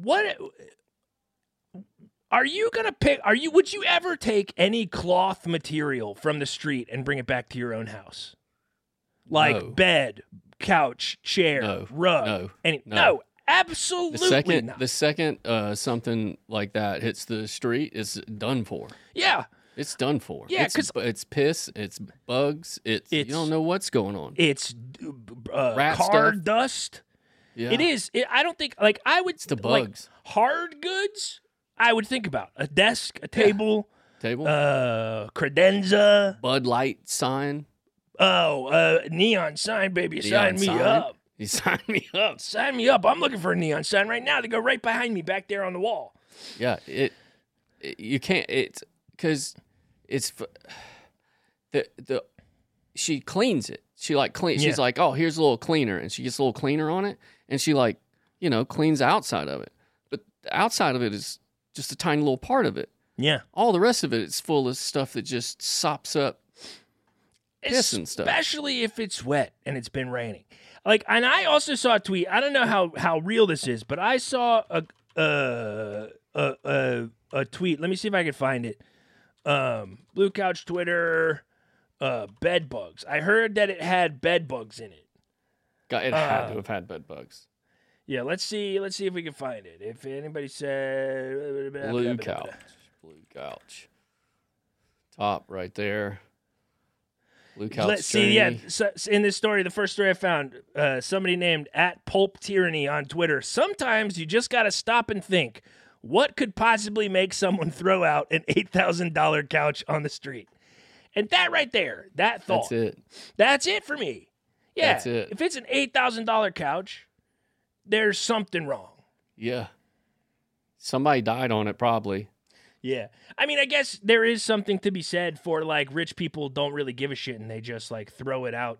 What are you gonna pick? Are you? Would you ever take any cloth material from the street and bring it back to your own house, like No. bed, couch, chair, No. rug? No. Any, No. no. absolutely The second, not. the second uh, something like that hits the street, it's done for. yeah, It's done for. Yeah, it's, 'cause- bu- it's piss. It's bugs. It's, you don't know what's going on. it's uh, Rat car stuff. dust. Yeah, It is. It, I don't think like I would. It's the like, bugs. hard goods. I would think about a desk, a table, Table. uh, credenza. Bud Light sign. Oh, uh, neon sign, baby, sign me sign. up. You sign me up. Sign me up. I'm looking for a neon sign right now to go right behind me back there on the wall. Yeah, it, it you can't it's cuz it's the the she cleans it. She like clean she's like, "Oh, here's a little cleaner." And she gets a little cleaner on it and she like, you know, cleans outside of it. But the outside of it is just a tiny little part of it. Yeah. All the rest of it is full of stuff that just sops up Piss and stuff. Especially if it's wet and it's been raining. Like, and I also saw a tweet. I don't know how how real this is, but I saw a uh, a a, a tweet. Let me see if I can find it. Um, Blue Couch Twitter, uh, bed bugs. I heard that it had bed bugs in it. Got it had Uh, to have had bed bugs. Yeah, let's see. Let's see if we can find it. If anybody said Blue couch. Blue couch. Top right there. Blue couch. Let's see. Yeah, so, in this story, the first story I found, uh, somebody named at Pulp Tyranny on Twitter. Sometimes you just got to stop and think, what could possibly make someone throw out an eight thousand dollar couch on the street? And that right there, that thought, That's it. that's it for me. Yeah, That's it. if it's an eight thousand dollar couch, there's something wrong. Yeah. Somebody died on it probably. Yeah. I mean, I guess there is something to be said for like rich people don't really give a shit and they just like throw it out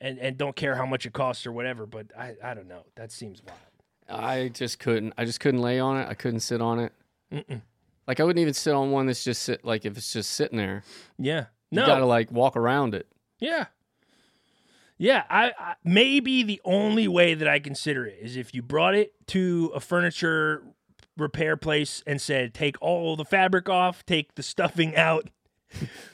and, and don't care how much it costs or whatever. But I, I don't know. That seems wild. I just couldn't. I just couldn't lay on it. I couldn't sit on it. Mm-mm. Like I wouldn't even sit on one that's just sit. Like if it's just sitting there, Yeah. you No. gotta like walk around it. yeah. Yeah. I, I maybe the only way that I consider it is if you brought it to a furniture repair place and said, take all the fabric off, take the stuffing out.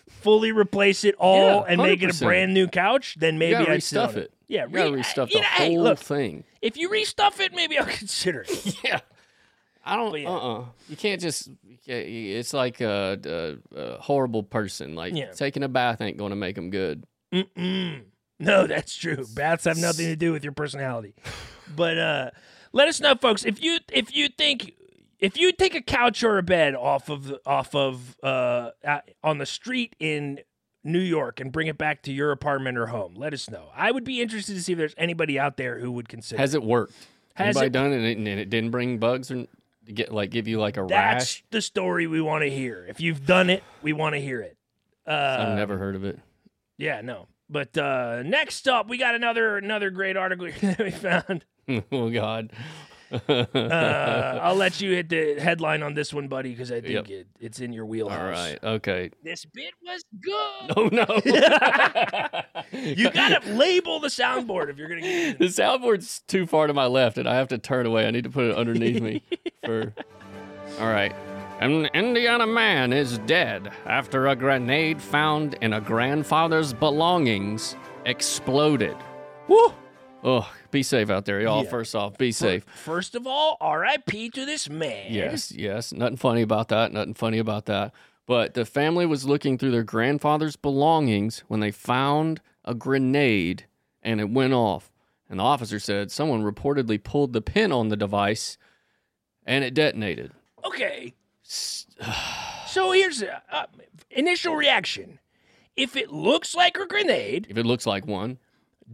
Fully replace it all Yeah, and make it a brand new couch, then maybe I'd on restuff it. Yeah, You re- restuff you the know, hey, whole look, thing. If you restuff it, maybe I'll consider it. Yeah. I don't. Yeah. Uh. uh You can't just. It's like a, a, a horrible person. Like Yeah. taking a bath ain't gonna make them good. Mm-mm. No, that's true. Bats have nothing to do with your personality. But uh, let us know, folks, if you if you think if you take a couch or a bed off of off of uh on the street in New York and bring it back to your apartment or home, let us know. I would be interested to see if there's anybody out there who would consider. Has it worked? Has Anybody it- done it and, it didn't bring bugs or get like give you like a rash? That's rash? the story we want to hear. If you've done it, we want to hear it. Uh, I've never heard of it. Yeah, no. But uh, next up, we got another another great article that we found. oh God. Uh, I'll let you hit the headline on this one, buddy, because I think Yep. it, it's in your wheelhouse. All right. Okay. This bit was good. Oh no. You gotta label the soundboard if you're gonna get the soundboard's too far to my left, and I have to turn away. I need to put it underneath me. For all right. An Indiana man is dead after a grenade found in a grandfather's belongings exploded. Woo! Oh, be safe out there, y'all. Yeah. First off, be safe. First of all, R.I.P. to this man. Yes, yes. Nothing funny about that. Nothing funny about that. But the family was looking through their grandfather's belongings when they found a grenade and it went off. And the officer said someone reportedly pulled the pin on the device and it detonated. Okay. So here's uh, uh, initial reaction. If it looks like a grenade, If it looks like one,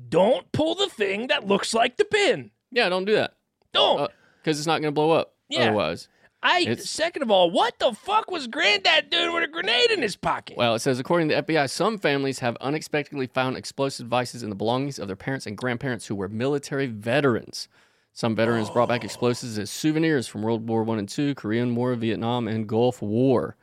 don't pull the thing that looks like the pin. yeah, don't do that Don't. because it's not going to blow up. Yeah. Otherwise, I it's- second of all, what the fuck was Granddad doing with a grenade in his pocket? well, it says according to the FBI, some families have unexpectedly found explosive devices in the belongings of their parents and grandparents who were military veterans. Some veterans brought back explosives as souvenirs from World War One and Two, Korean War, Vietnam, and Gulf War.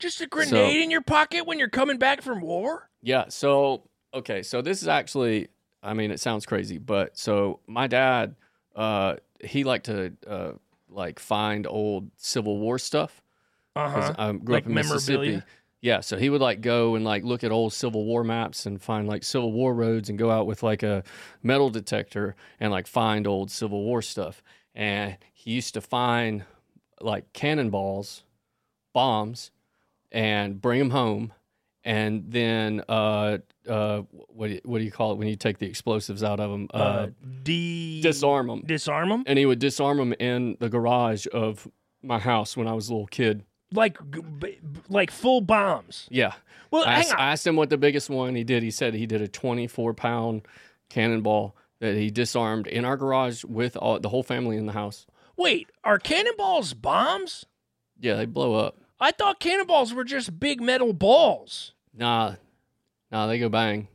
Just a grenade in your pocket when you're coming back from war? Yeah. So okay. So this is actually. I mean, it sounds crazy, but so my dad, uh, he liked to uh, like find old Civil War stuff. Uh huh. I grew Like up in Mississippi. Yeah, so he would like go and like look at old Civil War maps and find like Civil War roads and go out with like a metal detector and like find old Civil War stuff. And he used to find like cannonballs, bombs, and bring them home. And then uh uh what do you, what do you call it when you take the explosives out of them? Uh, Uh, de- disarm them. disarm them? And he would disarm them in the garage of my house when I was a little kid. Like, g- b- b- like full bombs. Yeah. Well, I hang asked, on. I asked him what the biggest one he did. He said he did a 24 pound cannonball that he disarmed in our garage with all, the whole family in the house. Wait, are cannonballs bombs? Yeah, they blow up. I thought cannonballs were just big metal balls. Nah, nah, they go bang.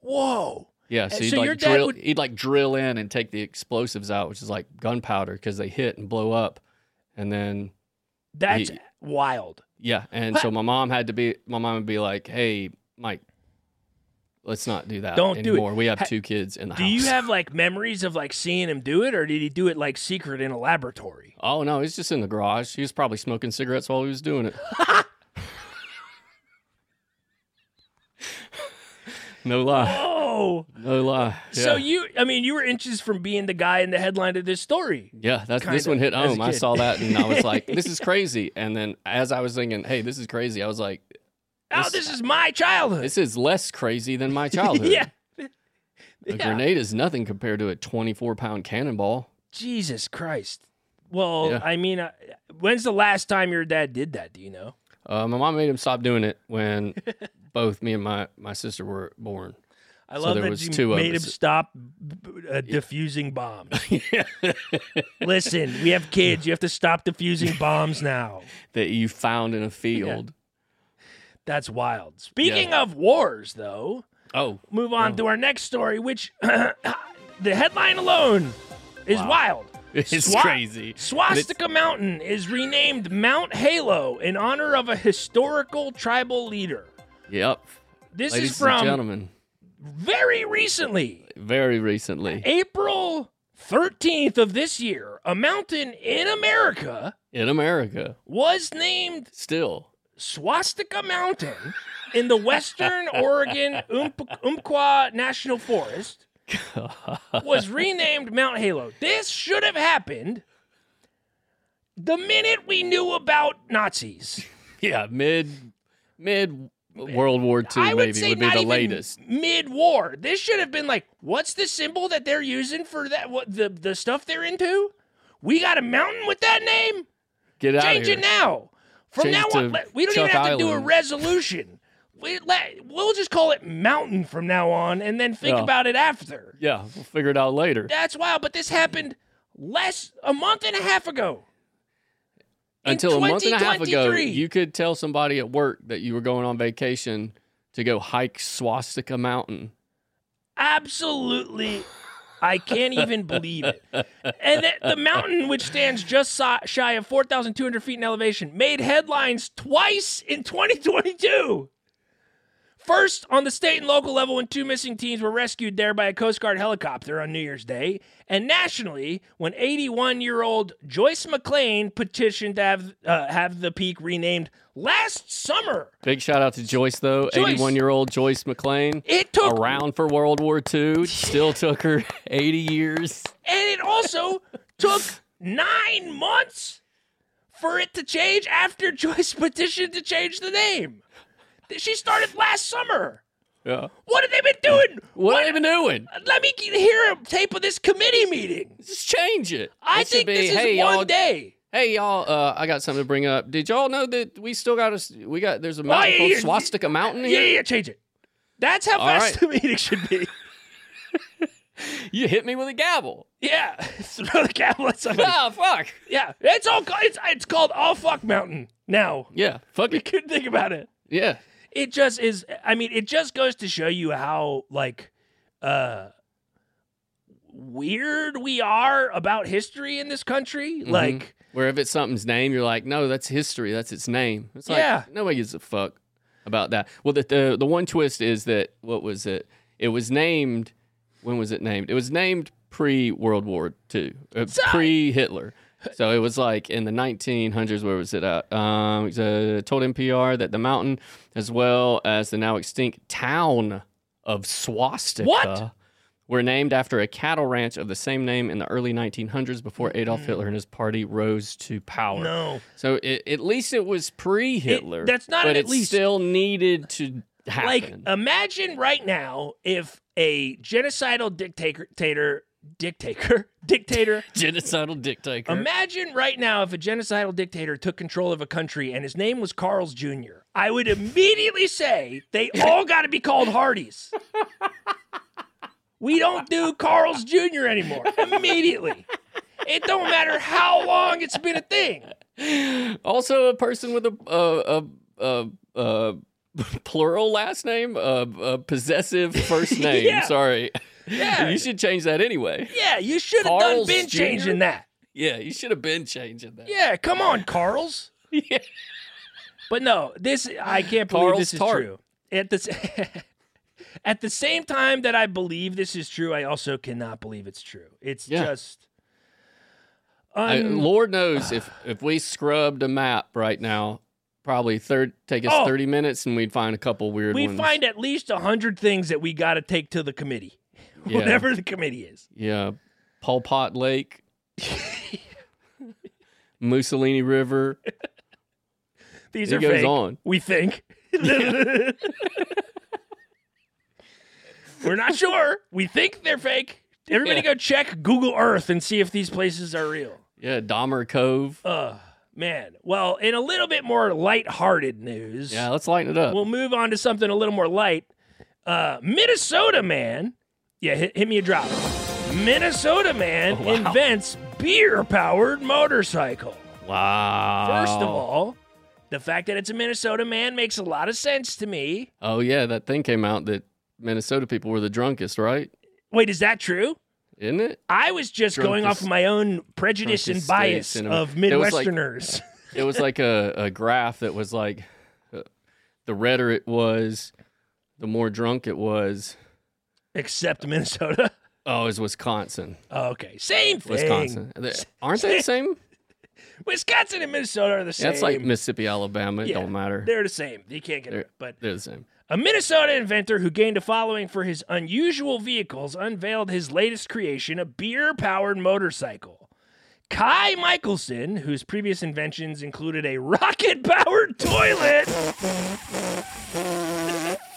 Whoa. Yeah, so he'd so your like dad drill. would- He'd like drill in and take the explosives out, which is like gunpowder, because they hit and blow up, and then That's He- wild. yeah, and so my mom had to be. My mom would be like, "Hey, Mike, let's not do that Don't do it. We have Ha- two kids in the Do house." Do you have like memories of like seeing him do it, or did he do it like secret in a laboratory? Oh no, he's just in the garage. He was probably smoking cigarettes while he was doing it. no lie, oh, Oh, no lie. so you, I mean, you were inches from being the guy in the headline of this story. yeah, that's this one hit home. I saw that and I was like, "This is crazy." And then as I was thinking, "Hey, this is crazy," I was like, Oh, This- this is my childhood. "This is less crazy than my childhood." yeah. a Yeah. grenade is nothing compared to a twenty-four pound cannonball. Jesus Christ. Well, Yeah. I mean, uh, when's the last time your dad did that? Do you know? Uh, my mom made him stop doing it when both me and my my sister were born. I So love there that was you made him stop uh, diffusing bombs. Listen, we have kids. You have to stop diffusing bombs now. that you found in a field. That's wild. Speaking of wars, though, Oh, move on to our next story, which the headline alone is wild. it's Swa- crazy. Swastika Mountain is renamed Mount Halo in honor of a historical tribal leader. Yep. This Ladies is from very recently, very recently April 13th of this year. A mountain in America in America, was named still. Swastika Mountain in the western Oregon Ump- Umpqua National Forest was renamed Mount Halo. This should have happened the minute we knew about Nazis. Yeah, mid mid World War II I would maybe say would be the latest. mid-war. This should have been like, what's the symbol that they're using for that? What the the stuff they're into? We got a mountain with that name. Get out Change of here. it now. From Change now on, we don't Chuck even have to do a resolution. We let, we'll just call it mountain from now on, and then think Yeah. about it after. Yeah, we'll figure it out later. That's wild. But this happened less a month and a half ago. Until a month and a half ago, you could tell somebody at work that you were going on vacation to go hike Swastika Mountain. Absolutely. I can't even believe it. And the mountain, which stands just shy of 4,200 feet in elevation, made headlines twice in 2022. First, on the state and local level, when two missing teens were rescued there by a Coast Guard helicopter on New Year's Day, and nationally, when 81-year-old Joyce McLean petitioned to have uh, have the peak renamed last summer. Big shout out to Joyce though, Joyce. 81 year old Joyce McLean. It took Around for World War II, still took her 80 years. And it also took nine months for it to change after Joyce petitioned to change the name. She started last summer. Yeah. What have they been doing? What have they been doing? Let me hear a tape of this committee meeting. Just change it. I It think be, this is hey, one y'all, day. Hey y'all, uh, I got something to bring up. Did y'all know that we still got us? We got there's a mountain yeah, called yeah, Swastika Mountain Yeah, here. yeah, change it. That's how All fast right. the meeting should be. You hit me with a gavel. Yeah, throw the gavel at somebody. Ah, fuck. Yeah, it's all it's it's called All Fuck Mountain now. Yeah, fuck You couldn't think about it. Yeah, It just is. I mean, it just goes to show you how like uh weird we are about history in this country. Mhm. Like, where if it's something's name, you're like, no, that's history. That's its name. It's like Yeah. nobody gives a fuck about that. Well, the, the the one twist is that what was it? It was named. When was it named? It was named pre World War II, uh, pre Hitler. So it was like in the 1900s. Where was it at? Um, it uh, told NPR that the mountain, as well as the now extinct town of Swastika, What? were named after a cattle ranch of the same name in the early 1900s before Adolf Hitler and his party rose to power. no, So it, at least it was pre-Hitler. that's not but an it at least. still needed to happen. like imagine right now if a genocidal dictator, dictator, dictator, genocidal dictator. Imagine right now if a genocidal dictator took control of a country and his name was Carl's Jr. I would immediately say they all got to be called Hardee's. We don't do Carl's Jr. anymore. Immediately. It don't matter how long it's been a thing. also, a person with a a a, a, a plural last name, a, a possessive first name. Yeah. Sorry, Yeah. you should change that anyway. Yeah, you should have done Carl's been Jr.? changing that. Yeah, you should have been changing that. Yeah, come on, Carl's. Yeah. But no, this I can't believe Carl's this is tart. true. At the s- at the same time that I believe this is true, I also cannot believe it's true. It's Yeah. just I, un- Lord knows if if we scrubbed a map right now, probably third take us Oh. thirty minutes and we'd find a couple weird we ones. find at least a hundred things that we got to take to the committee, Yeah. whatever the committee is. Yeah, Pol Pot Lake, Mussolini River. These It are goes fake. on. We think. We're not sure. We think they're fake. Everybody Yeah. go check Google Earth and see if these places are real. Yeah, Dahmer Cove. Uh, man. Well, in a little bit more light-hearted news, Yeah, let's lighten it up. we'll move on to something a little more light. Uh, Minnesota man, yeah, hit, hit me a drop. Minnesota man Oh, wow. invents beer-powered motorcycle. wow. First of all, the fact that it's a Minnesota man makes a lot of sense to me. oh yeah, that thing came out that Minnesota people were the drunkest, right? Wait, is that true? Isn't it? I was just going off of my own prejudice and bias of Am- It was like- Midwesterners. It was like a, a graph that was like uh, the redder it was, the more drunk it was. Except Minnesota. Oh, it's Wisconsin. Oh, okay, same thing. Wisconsin. Aren't they the same? Wisconsin and Minnesota are the same. That's like Mississippi, Alabama. It Yeah, don't matter. They're the same. You can't get They're- it. But They're the same. a Minnesota inventor who gained a following for his unusual vehicles unveiled his latest creation, a beer-powered motorcycle. Ky Michaelson, whose previous inventions included a rocket-powered toilet,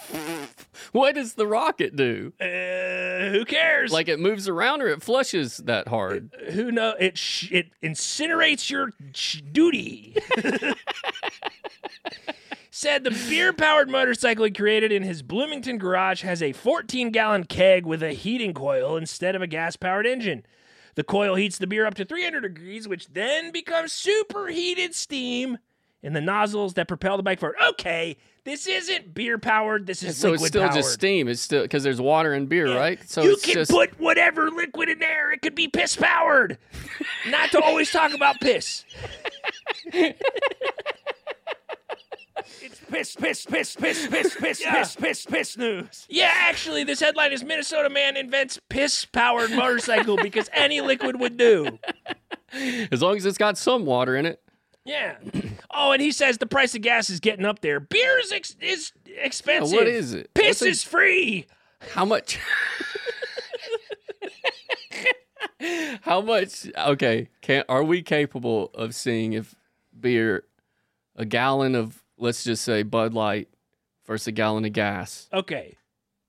What does the rocket do? uh, who cares? Like it moves around or it flushes that hard? who know it? Sh- it incinerates your sh- duty. Said the beer-powered motorcycle he created in his Bloomington garage has a 14-gallon keg with a heating coil instead of a gas-powered engine. The coil heats the beer up to 300 degrees, which then becomes superheated steam and the nozzles that propel the bike forward. Okay, this isn't beer powered. This is so it's still powered. just steam. It's still because there's water and beer, yeah. right? So you can just... put whatever liquid in there. It could be piss powered. Not to always talk about piss. It's piss, piss, piss, piss, piss, piss, yeah. piss, piss, piss news. Yeah, actually, this headline is Minnesota man invents piss powered motorcycle because any liquid would do. As long as it's got some water in it. Yeah. Oh, and he says the price of gas is getting up there. Beer is, ex- is expensive. what is it? Piss What's is free. How much? How much? Okay, can are we capable of seeing if beer, a gallon of let's just say Bud Light, versus a gallon of gas? Okay.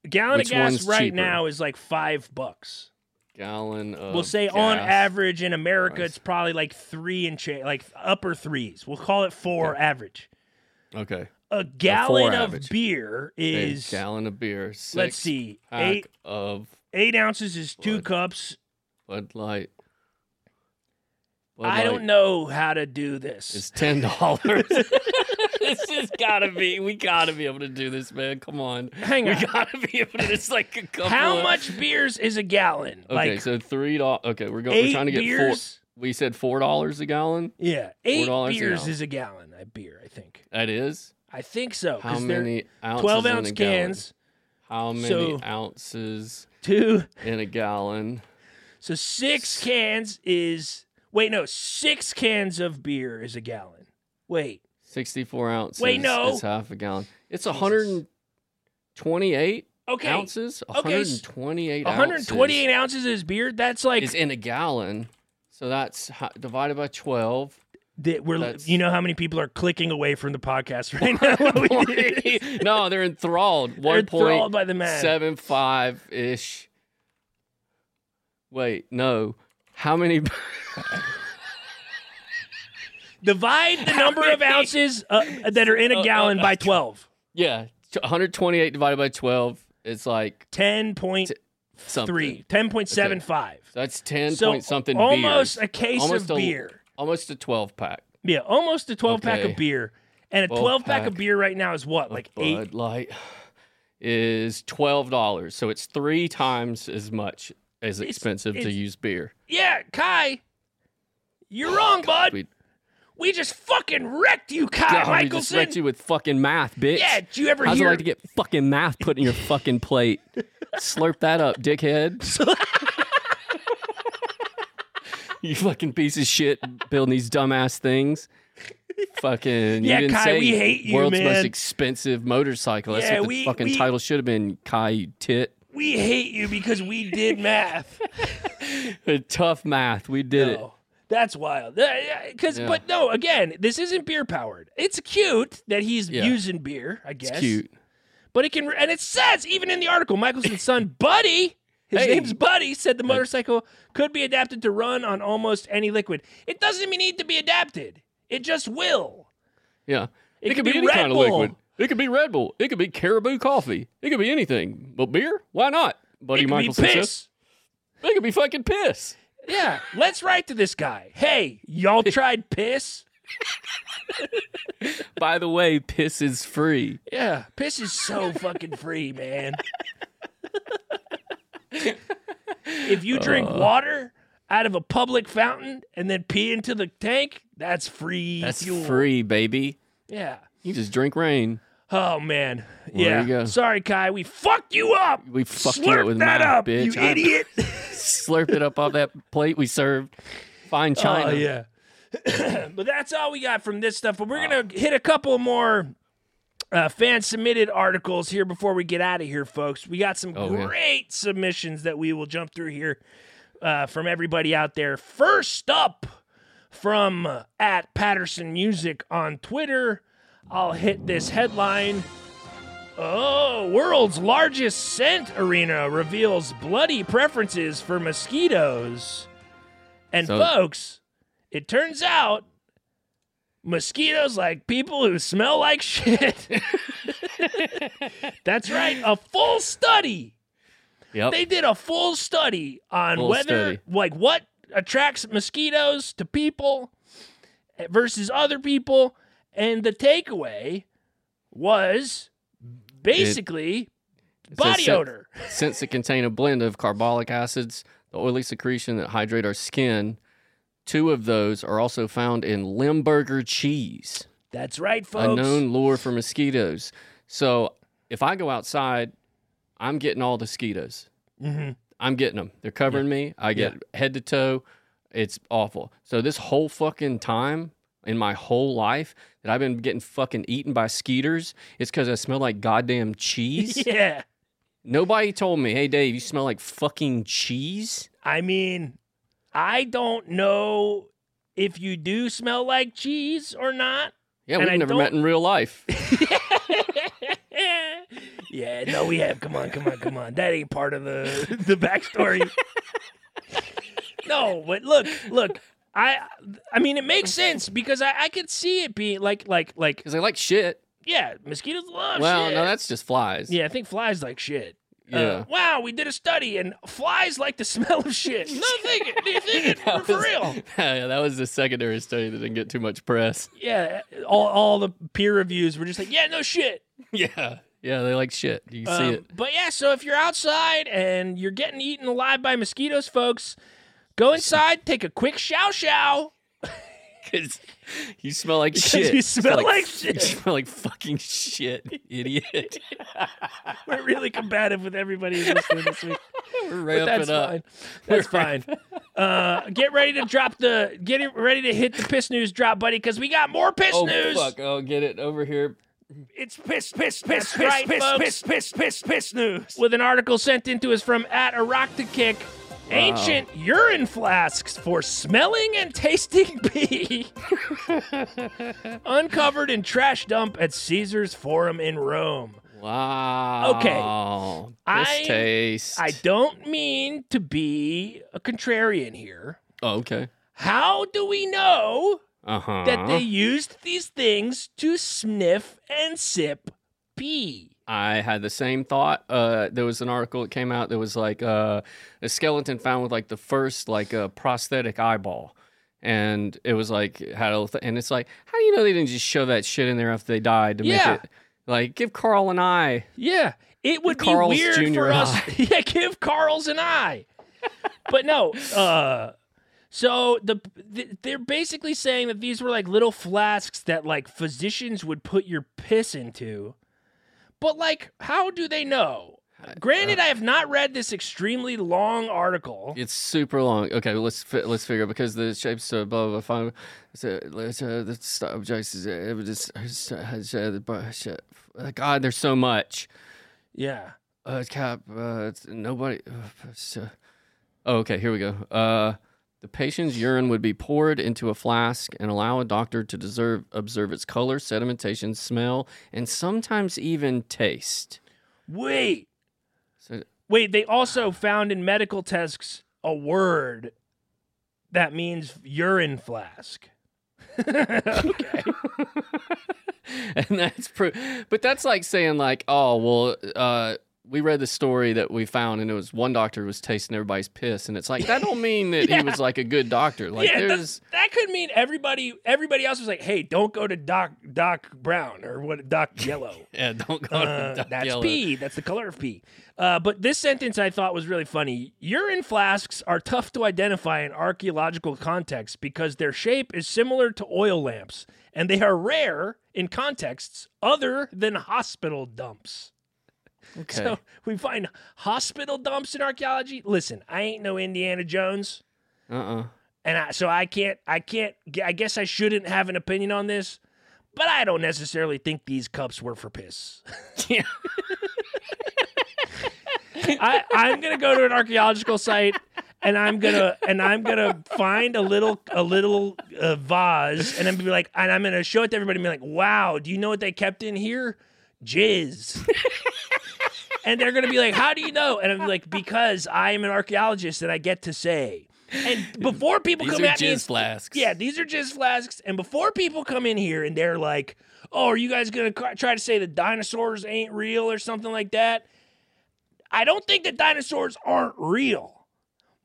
A gallon Which of gas right cheaper? now is like five bucks. Gallon of we'll say on average in America, Price. it's probably like three and cha- like upper threes. We'll call it four average. Okay. A gallon of average. beer is A gallon of beer. Six let's see, eight of eight ounces is two cups. Bud Light. Bud I don't know how to do this. It's ten dollars. this has gotta be. We gotta be able to do this, man. Come on. Hang we on. gotta be able to. It's like a couple. How of- much beers is a gallon? Okay, like so three dollars. Okay, we're going. We're trying to get beers. four. We said four dollars a gallon. Yeah, eight $4 a beers gallon. is a gallon of beer. I think. That is. I think so. How many ounces? Twelve ounce a cans. How many So- ounces Two. in a gallon? So six cans is wait no six cans of beer is a gallon. Wait, Sixty-four ounces. Wait, no. It's half a gallon. It's hundred and twenty-eight okay, ounces. Okay, hundred s- and twenty-eight. 128 ounces is beer. That's like is in a gallon. So that's divided by twelve. that we're that's- you know how many people are clicking away from the podcast right now. no, they're enthralled. They're One point by the seven five ish. Wait, no. How many? Divide the number of ounces uh, that are in a Uh, gallon uh, by 12. yeah, one hundred twenty-eight divided by twelve. It's like 10.3, something. 10.75. That's ten So point something. almost beers. a case Almost of a- beer. almost a twelve pack. Yeah, almost a 12 pack of beer. And a 12 12 pack of beer right now is what? Like Bud eight? Light is twelve dollars, so it's three times as much as It's- expensive to use beer. Yeah, Ky. You're wrong, bud. We, We just fucking wrecked you, Ky God, we just wrecked you with fucking math, bitch. Yeah, did you ever How's hear? it like to get fucking math put in your fucking plate? Slurp that up, dickhead. you fucking piece of shit building these dumbass things. Fucking Yeah, you didn't Ky, say we hate you, world's most expensive motorcycle. That's Yeah, what the we- fucking we- title should have been, Ky you tit. we hate you because we did math. Tough math. We did it. That's wild. Because, Yeah. but no, again, this isn't beer powered. It's cute that he's Yeah. using beer. I guess It's cute. but it can. And it says even in the article, Michaelson's son, Buddy. His Hey. name's Buddy. Said the motorcycle could be adapted to run on almost any liquid. It doesn't even need to be adapted. It just will. Yeah. It It, could could be, any Red kind Bull. of liquid. It could be Red Bull. It could be Caribou coffee. It could be anything. But beer? Why not? Buddy it could Michaelson be says. piss. It could be fucking piss. Yeah, let's write to this guy. Hey, y'all tried piss? By the way, piss is free. Yeah, piss is so fucking free, man. if you drink Uh. water out of a public fountain and then pee into the tank, that's free That's fuel. free, baby. Yeah. You just drink rain. Oh man. Yeah. Sorry, Ky. We fucked you up. We fucked Slurp you up with that up, bitch. you I- idiot. Slurp it up off that plate we served. Fine china. Oh yeah. but that's all we got from this stuff. But we're gonna hit a couple more uh, fan submitted articles here before we get out of here, folks. We got some Oh, yeah. great submissions that we will jump through here uh, from everybody out there. First up from uh, at Paterson Music on Twitter, I'll hit this headline. Oh, world's largest scent arena reveals bloody preferences for mosquitoes. And So- folks, it turns out mosquitoes like people who smell like shit. That's right, a full study. Yep. They did a full study on Full whether study. like what attracts mosquitoes to people versus other people and the takeaway was basically says body scent- odor. Since that contain a blend of carbolic acids, the oily secretion that hydrate our skin. Two of those are also found in Limburger cheese, That's right, folks. a known lure for mosquitoes. So if I go outside, I'm getting all the mosquitoes. Mhm. I'm getting them. They're covering me. I get head to toe. It's awful. So this whole fucking time in my whole life that I've been getting fucking eaten by skeeters, it's because I smell like goddamn cheese. Yeah. Nobody told me, hey Dave, you smell like fucking cheese. I mean, I don't know if you do smell like cheese or not. Yeah, we've never met in real life. yeah, no, we have. Come on, come on, come on. That ain't part of the the backstory. no, but look, look. I I mean, it makes sense because I, I could see it being like like like Because they like shit. yeah, mosquitoes love well, shit. no, that's just flies. yeah, I think flies like shit. Uh, Yeah. wow, we did a study and flies like the smell of shit. No thinking, do you think it for was- real? yeah, that was the secondary study that didn't get too much press. Yeah, all all the peer reviews were just like, yeah, no shit. Yeah. Yeah, they like shit. You see Um, it. But yeah, so if you're outside and you're getting eaten alive by mosquitoes, folks, go inside, take a quick show show. Because you smell like Because shit. you smell like You shit. You smell like fucking shit, idiot. We're really combative with everybody who's listening this week. We're ramping that's up. fine. That's fine. Uh, get ready to drop the get it ready to hit the piss news drop, buddy, because we got more piss news. Oh news. fuck! Oh, get it over here. It's piss, piss, piss, piss, right, piss, folks. piss, piss, piss, piss news. With an article sent into us from at a rock kick. Ancient urine flasks for smelling and tasting pee. Uncovered in trash dump at Caesar's Forum in Rome. Wow. Okay. I- taste. I don't mean to be a contrarian here. Oh, okay. How do we know Uh huh. that they used these things to sniff and sip pee? I had the same thought. Uh, there was an article that came out that was like uh, a skeleton found with like the first like uh, prosthetic eyeball, and it was like had a th- and it's like, how do you know they didn't just shove that shit in there after they died to Yeah. make it like give Carl an eye? Yeah, it would be Carl's weird Jr. for us. yeah, give Carl's an eye. but no, uh, so the th- they're basically saying that these were like little flasks that like physicians would put your piss into. But like, how do they know? Granted, I have not read this extremely long article. It's super long. Okay, well, let's fi- let's figure out because the shapes of blah blah blah. So, let's, uh, the st- objects is uh, evidence. uh, uh, the bu- shit. Uh, God, there's so much. Yeah. Uh, cap. Uh, nobody. Uh, uh, oh, okay. Here we go. Uh, the patient's urine would be poured into a flask and allow a doctor to deserve, observe its color, sedimentation, smell, and sometimes even taste. Wait. So, Wait, they also found in medical tests a word that means urine flask. okay. and that's pro- but that's like saying like oh well uh we read the story that we found and it was one doctor was tasting everybody's piss and it's like that don't mean that he was like a good doctor like yeah, there's that, that could mean everybody everybody else was like, "Hey, don't go to Doc Doc Brown or what Doc Yellow." yeah don't go Uh, to Doc that's Yellow. pee. That's the color of pee. Uh, but this sentence I thought was really funny. Urine flasks are tough to identify in archaeological context because their shape is similar to oil lamps, and they are rare in contexts other than hospital dumps. Okay So we find hospital dumps in archaeology. Listen, I ain't no Indiana Jones, uh-uh and I, so I can't. I can't. I guess I shouldn't have an opinion on this, but I don't necessarily think these cups were for piss. yeah I, I'm gonna go to an archaeological site and I'm gonna and I'm gonna find a little a little uh, vase and I'm gonna be like and I'm gonna show it to everybody and be like, wow, do you know what they kept in here? Jizz. and they're gonna be like, how do you know? And I'm like, because I am an archaeologist and I get to say. And before people these come are at me, jizz flasks yeah, these are just flasks. And before people come in here and they're like, "Oh, are you guys gonna try to say the dinosaurs ain't real or something like that?" I don't think that dinosaurs aren't real,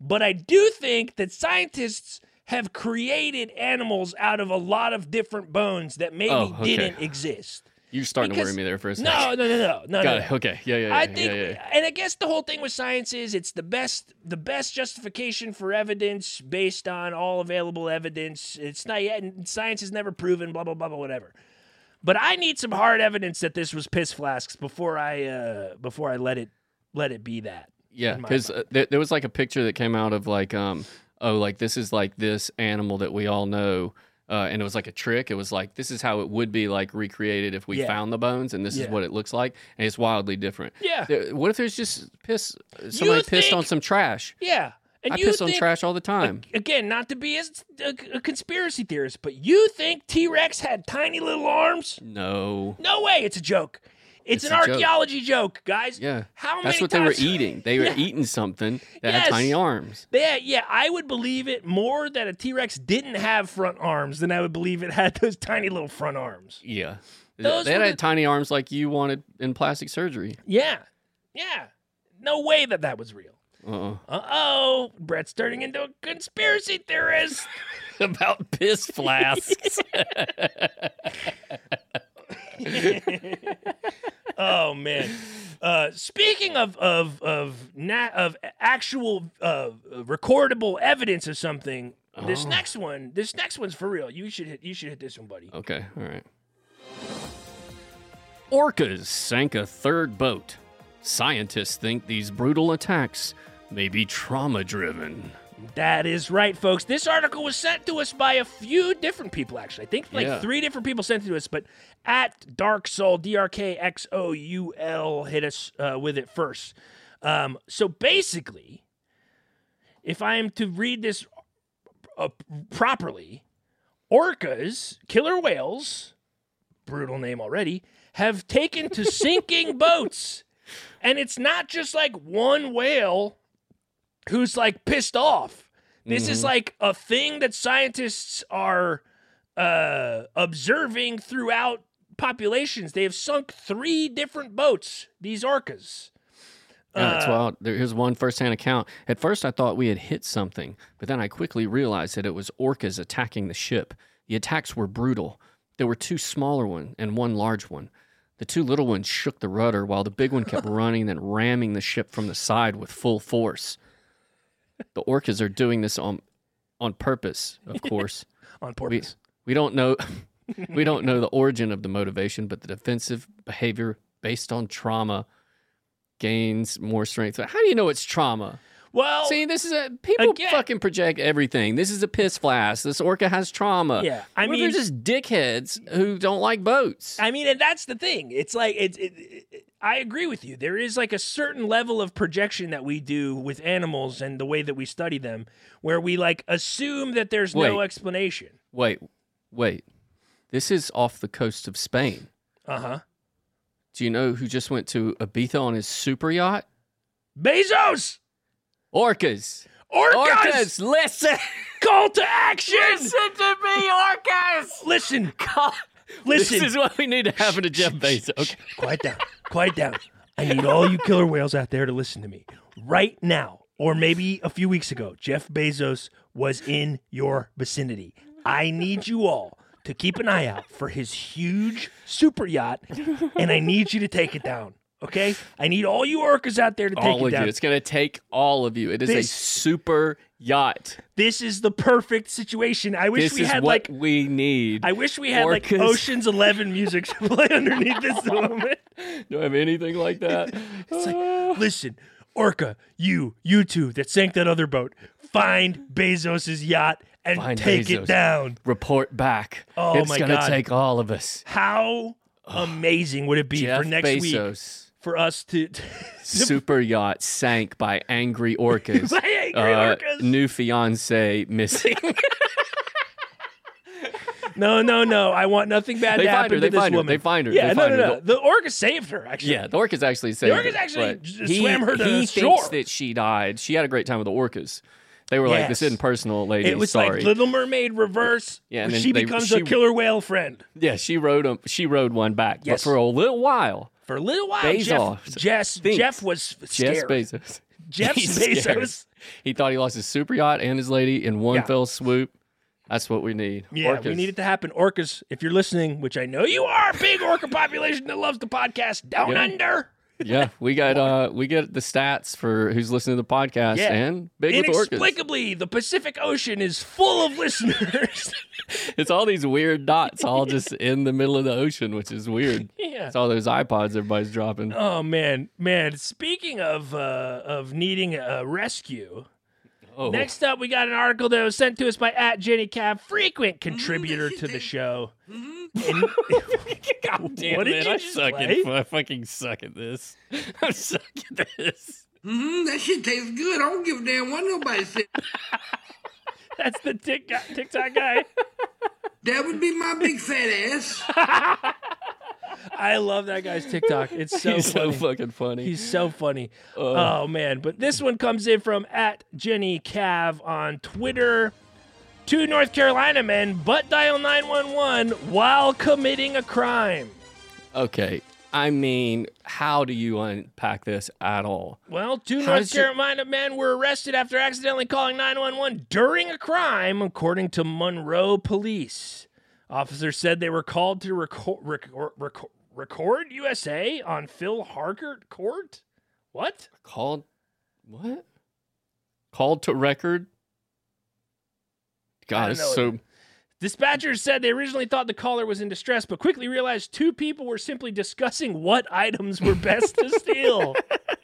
but I do think that scientists have created animals out of a lot of different bones that maybe Oh, okay. didn't exist. You're starting to worry me there for a second No, no, no, no, no, got no. it okay yeah yeah, yeah I think, yeah, yeah. and I guess the whole thing with science is it's the best, the best justification for evidence based on all available evidence. It's not yet, and science has never proven blah blah blah blah whatever. But I need some hard evidence that this was piss flasks before I uh before I let it let it be that. Yeah, because uh, there, there was like a picture that came out of like, um, oh, like this is like this animal that we all know, uh, and it was like a trick. It was like this is how it would be like recreated if we Yeah. found the bones, and this Yeah. is what it looks like, and it's wildly different. Yeah, What if there's just piss? Somebody pissed think- on some trash. yeah. And I you piss on trash all the time. again, not to be as a, a conspiracy theorist, but you think T Rex had tiny little arms? No. No way, it's a joke. It's It's, an archaeology joke. guys. Yeah. How That's what they were eating. They were Yeah. eating something that Yes. had tiny arms. They, yeah, I would believe it more that a T Rex didn't have front arms than I would believe it had those tiny little front arms. Yeah. Those they had the- tiny arms like you wanted in plastic surgery. Yeah, yeah. No way that that was real. Uh oh, Brett's turning into a conspiracy theorist. About piss flasks. oh man. Uh, speaking of of of na- of actual uh, recordable evidence of something, this Oh. next one, this next one's for real. You should hit. You should hit this one, buddy. okay, all right. Orcas sank a third boat. Scientists think these brutal attacks may be trauma driven. That is right, folks. This article was sent to us by a few different people, actually. I think like Yeah. three different people sent it to us, but at Dark Soul, D R K X O U L, hit us uh, with it first. Um, so basically, if I am to read this uh, properly, orcas, killer whales, brutal name already, have taken to sinking boats. And it's not just like one whale who's like pissed off. This is like a thing that scientists are uh, observing throughout populations. They have sunk three different boats, these orcas. Yeah, that's Uh, wild. There- Here's one firsthand account. At first, I thought we had hit something, but then I quickly realized that it was orcas attacking the ship. The attacks were brutal. There were two smaller ones and one large one. The two little ones shook the rudder while the big one kept running and ramming the ship from the side with full force. The orcas are doing this on on purpose, of course. On we, purpose. we don't know we don't know the origin of the motivation, but the defensive behavior based on trauma gains more strength. How do you know it's trauma? Well, See, this is a people again- fucking project everything. This is a piss flask. This orca has trauma. Yeah, I What if they're just dickheads who don't like boats. I mean, and that's the thing. It's like it's. It, it, I agree with you. There is like a certain level of projection that we do with animals and the way that we study them, where we like assume that there's no explanation. wait, wait. This is off the coast of Spain. Uh huh. Do you know who just went to Ibiza on his super yacht? Bezos, Orcas. orcas, Orcas, listen. call to action. Listen to me, orcas. Listen, Call- listen. This is what we need to happen to Jeff Bezos. Okay. Quiet down. Quiet down. I need all you killer whales out there to listen to me right now, or maybe a few weeks ago. Jeff Bezos was in your vicinity. I need you all to keep an eye out for his huge super yacht, and I need you to take it down. Okay? I need all you orcas out there to take all it of down. you. It's going to take all of you. It is a super yacht. This is the perfect situation. I wish This we is had what like we need. I wish we had like Orcas. Ocean's Eleven music to play underneath this moment. Do I have anything like that? It's like, listen, Orca, you, you two that sank that other boat, find Bezos's yacht and Find take Bezos. it down. Report back. Oh it's my gonna God. take all of us. How amazing would it be Jeff for next week Bezos. For us to? Super yacht sank by angry orcas. By angry Uh, orcas. New fiance missing. no, no, no! I want nothing bad They to happen her, to they this find her, woman. they find her, Yeah, they no, find no, her. no. The orca saved her. Actually, yeah, the orcas actually saved The orcas her, actually but j- he, swam her to he shore. thinks that she died. She had a great time with the orcas. They were like, "This isn't personal, lady. It was Sorry." like Little Mermaid reverse. Yeah, and then she they- becomes she- a killer whale friend. yeah, she rode him. She rode one back, Yes. but for a little while, For a little while, Bezos Jeff, Jess, thinks- Jeff was Jeff. Bezos. Jeff He's scared. Bezos. He thought he lost his super yacht and his lady in one Yeah. fell swoop. That's what we need. Yeah, we need it to happen. Orcas, if you're listening, which I know you are, big orca population that loves the podcast Down Yeah. Under. Yeah, we got uh we get the stats for who's listening to the podcast Yeah. and big with orcas. Inexplicably, the Pacific Ocean is full of listeners. It's all these weird dots all just in the middle of the ocean, which is weird. yeah. It's all those iPods everybody's dropping. Oh man, man. Speaking of uh, of needing a rescue, Oh, next up we got an article that was sent to us by at Jenny Cav, frequent contributor to the show. And- God damn What did it, you I just suck play? at I fucking suck at this. I suck at this. Mm-hmm, that shit tastes good. I don't give a damn what nobody said. That's the TikTok, TikTok guy. That would be my big fat ass. I love that guy's TikTok. It's so He's funny. so fucking funny. He's so funny. oh man! But this one comes in from at Jenny Cav on Twitter. Two North Carolina men butt dial 911 while committing a crime. okay. I mean, how do you unpack this at all? Well, two How North Carolina men were arrested after accidentally calling 911 during a crime, according to Monroe police. Officers said they were called to record, record, record, record USA on Phil Harkert Court. What? Called what? Called to record? God, it's so Dispatchers said they originally thought the caller was in distress, but quickly realized two people were simply discussing what items were best to steal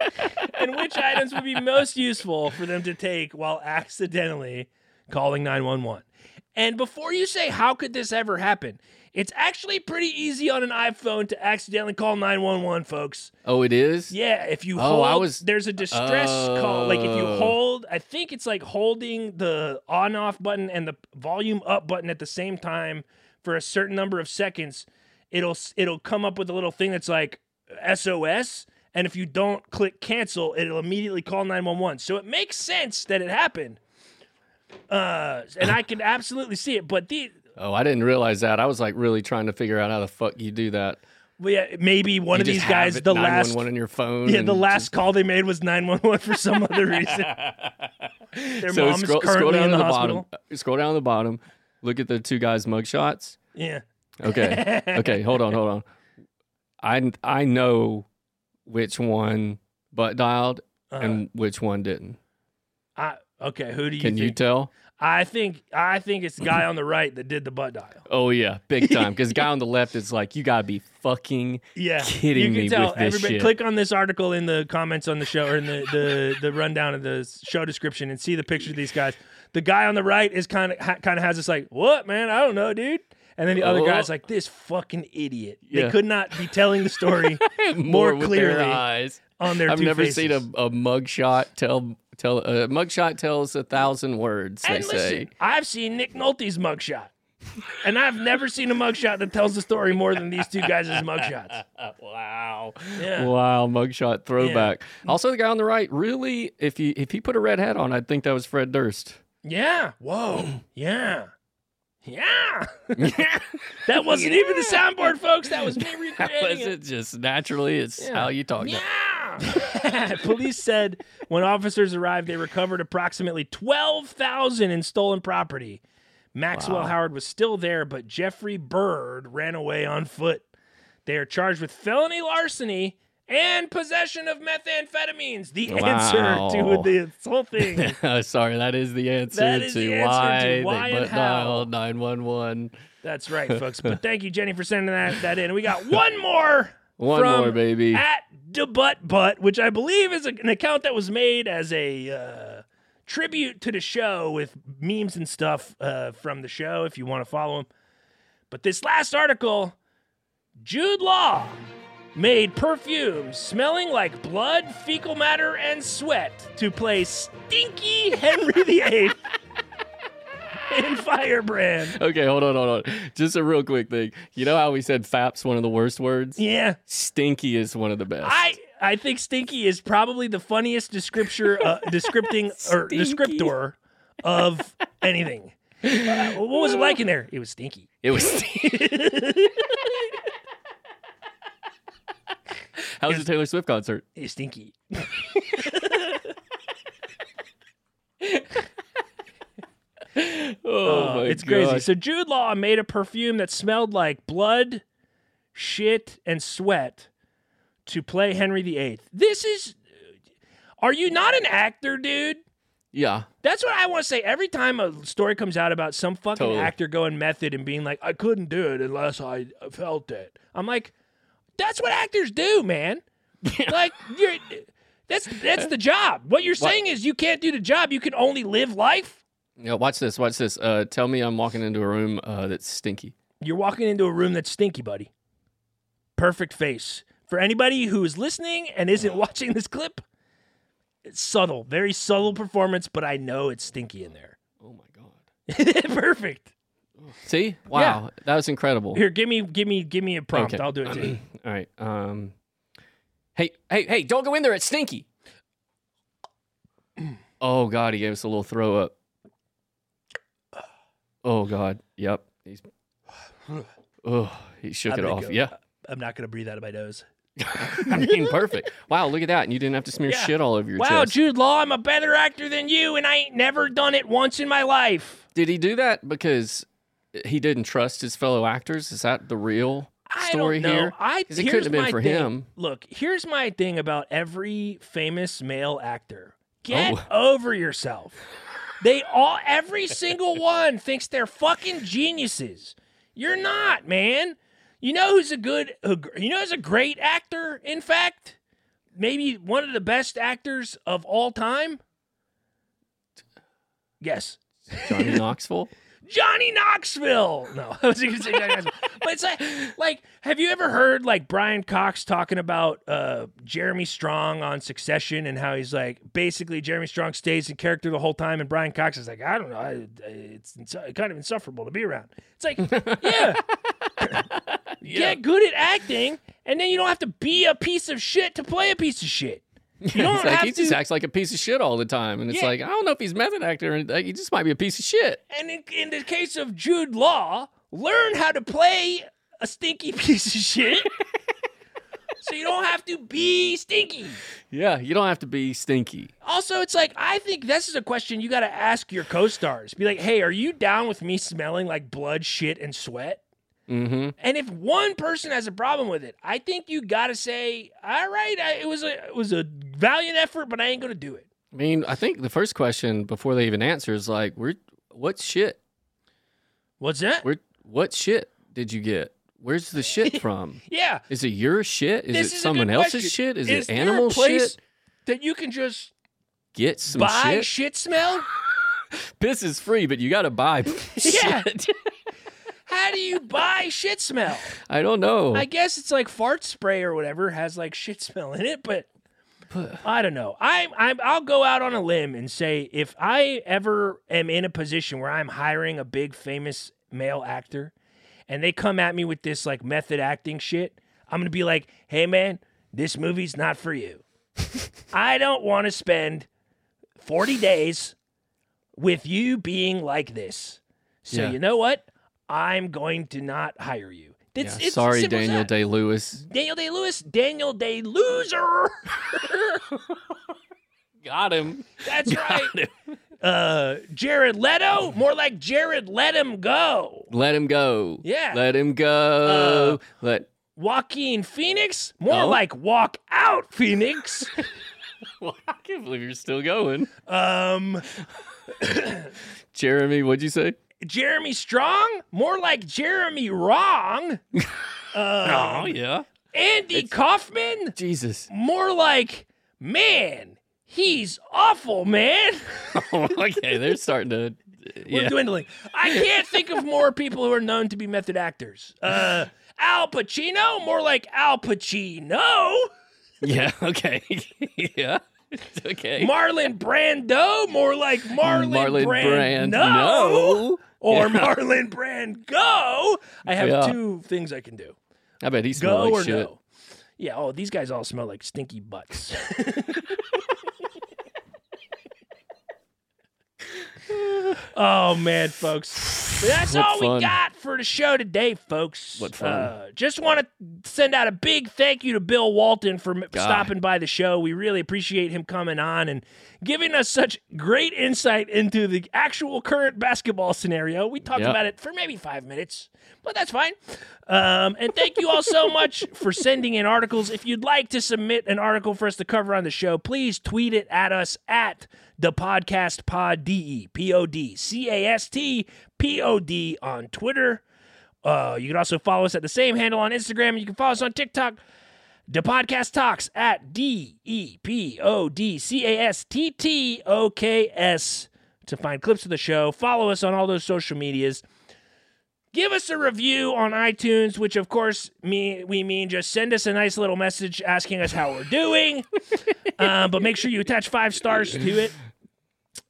and which items would be most useful for them to take while accidentally calling 911. And before you say, how could this ever happen? It's actually pretty easy on an iPhone to accidentally call 911, folks. Oh, it is? Yeah, if you Oh, hold, I was- there's a distress call. Like if you Oh. hold, I think it's like holding the on off button and the volume up button at the same time for a certain number of seconds. It'll it'll come up with a little thing that's like SOS, and if you don't click cancel, it'll immediately call 911. So it makes sense that it happened. Uh, and I can absolutely see it, but the Oh, I didn't realize that. I was like really trying to figure out how the fuck you do that. well, yeah, maybe one You of these guys, it the last one in your phone. Yeah, the last just- call they made was 911 for some other reason. Their so mom scroll, currently scroll down in the the hospital. bottom. Uh, Scroll down to the bottom. Look at the two guys' mugshots. Yeah. Okay. okay. Hold on. Hold on. I I know which one butt dialed Uh, and which one didn't. I, okay, who do you Can think? you tell? I think I think it's the guy on the right that did the butt dial. Oh yeah, big time. Because the guy on the left is like, you gotta be fucking Yeah, kidding you can me tell. with this Everybody, shit. click on this article in the comments on the show or in the, the the rundown of the show description and see the picture of these guys. The guy on the right is kind of ha, kind of has this like, "What man? I don't know, dude." And then the other Oh. guy's like, "This fucking idiot." They could not be telling the story more more with their clearly eyes. On their I've two never faces. seen a, a mugshot tell tell a mugshot tells a thousand words. They And say. listen, I've seen Nick Nolte's mugshot. And I've never seen a mugshot that tells the story more than these two guys' mugshots. Wow. Yeah. Wow, mugshot throwback. Also the guy on the right, really, if he if he put a red hat on, I'd think that was Fred Durst. Yeah. Whoa. Yeah. Yeah. that wasn't even the soundboard, folks. That was me That was it. just naturally. It's Yeah. how you talk. Yeah. Police said when officers arrived, they recovered approximately 12,000 in stolen property. Maxwell Wow. Howard was still there, but Jeffrey Bird ran away on foot. They are charged with felony larceny and possession of methamphetamines. The answer to this whole thing. Sorry, that is the answer That is to the answer why to why they and butt how. dialed 911. That's right, folks. But thank you, Jenny, for sending that, that in. We got one more One more, baby. at Debutt Butt, butt, which I believe is a- an account that was made as a uh, tribute to the show with memes and stuff uh, from the show. If you want to follow him, but this last article, Jude Law made perfume smelling like blood, fecal matter, and sweat to play Stinky Henry VIII in Firebrand. Okay, hold on, hold on. Just a real quick thing. You know how we said FAP's one of the worst words? Yeah. Stinky is one of the best. I I think stinky is probably the funniest descriptor, uh, descripting or descriptor of anything. Uh, what was it like in there? It was stinky. It was. How was the Taylor Swift concert? It was stinky. Oh Uh, my it's crazy. gosh. So Jude Law made a perfume that smelled like blood, shit, and sweat to play Henry VIII. This is. Are you not an actor, dude? Yeah. That's what I want to say. Every time a story comes out about some fucking Totally. actor going method and being like, I couldn't do it unless I felt it. I'm like, that's what actors do, man. Like, you're, that's that's the job. What you're saying is you can't do the job. You can only live life. Yeah. Watch this. Watch this. Uh, tell me I'm walking into a room uh, that's stinky. You're walking into a room that's stinky, buddy. Perfect face. For anybody who is listening and isn't watching this clip, it's subtle, very subtle performance, but I know it's stinky in there. Oh my god. Perfect. See? Wow. That was incredible. Here, give me, give me, give me a prompt. Okay. I'll do it too. All right. Um. Hey, hey, hey! Don't go in there. It's stinky. Oh God, he gave us a little throw up. Oh God. Yep. He's. Oh, he shook I'm it gonna off. go. Yeah. I'm not gonna breathe out of my nose. I mean, perfect. Wow, look at that. And you didn't have to smear Yeah. shit all over your Wow, chest. Jude Law, I'm a better actor than you, and I ain't never done it once in my life. Did he do that because he didn't trust his fellow actors? Is that the real story here? I it couldn't have been for thing. him. Look, here's my thing about every famous male actor. Get Oh. over yourself. They all, every single one thinks they're fucking geniuses. You're not, man. You know who's a good, you know who's a great actor. In fact, maybe one of the best actors of all time. Yes, Johnny Knoxville? Johnny Knoxville. No, I was going to say Johnny Knoxville. But it's like, like, have you ever heard like Brian Cox talking about uh, Jeremy Strong on Succession and how he's like, basically Jeremy Strong stays in character the whole time, and Brian Cox is like, I don't know, I, it's kind of insufferable to be around. It's like, yeah, get good at acting, and then you don't have to be a piece of shit to play a piece of shit. You don't like have he to. just acts like a piece of shit all the time. And it's Yeah. like, I don't know if he's method actor or anything. He just might be a piece of shit. And in, in the case of Jude Law, learn how to play a stinky piece of shit. so you don't have to be stinky. Yeah, you don't have to be stinky. Also, it's like, I think this is a question you got to ask your co stars. Be like, hey, are you down with me smelling like blood, shit, and sweat? Mm-hmm. And if one person has a problem with it, I think you got to say, all right, I, it was a it was a valiant effort, but I ain't going to do it. I mean, I think the first question before they even answer is like, "Where, what shit? What's that? Where, what shit did you get? Where's the shit from? yeah. Is it your shit? Is this it is someone else's question. shit? Is, Is it animal place shit? That you can just Get some buy shit. shit smell? Piss is free, but you got to buy Yeah. shit. How do you buy shit smell? I don't know. I guess it's like fart spray or whatever has like shit smell in it, but I don't know. I I'm, I'll go out on a limb and say if I ever am in a position where I'm hiring a big famous male actor and they come at me with this like method acting shit, I'm to be like, "Hey man, this movie's not for you. I don't want to spend 40 days with you being like this. So Yeah. you know what? I'm going to not hire you. It's, Yeah, it's sorry, Daniel that. Day Lewis. Daniel Day Lewis, Daniel Day Loser. Got him. That's right. Uh, Jared Leto, more like Jared Let Him Go. Let him go. Yeah. Let him go. Uh, Let. Joaquin Phoenix, more Oh. like Walk Out Phoenix. Well, I can't believe you're still going. um, Jeremy, what'd you say? Jeremy Strong, more like Jeremy Wrong. oh yeah. Andy Kaufman, Jesus. more like man. He's awful, man. okay, they're starting to. We're dwindling. I can't think of more people who are known to be method actors. Uh, Al Pacino, more like Al Pacino. Yeah. Okay. yeah. Okay. Marlon Brando, more like Marlon, Marlon Brando. Brando. Or Yeah. Marlon Go. I have Yeah. two things I can do. I bet he smelled Go like or shit. no. Yeah, oh, these guys all smell like stinky butts. oh man, folks. That's What all fun. we got for the show today, folks. What fun. Uh, just want to send out a big thank you to Bill Walton for m- stopping by the show. We really appreciate him coming on and giving us such great insight into the actual current basketball scenario. We talked Yep. about it for maybe five minutes, but that's fine. Um, and thank you all so much for sending in articles. If you'd like to submit an article for us to cover on the show, please tweet it at us at the podcast pod D E P O D C A S T P O D on Twitter. Uh, you can also follow us at the same handle on Instagram. You can follow us on TikTok. The podcast talks at D E P O D C A S T T O K S to find clips of the show. Follow us on all those social medias. Give us a review on iTunes, which of course me we mean just send us a nice little message asking us how we're doing. uh, but make sure you attach five stars to it.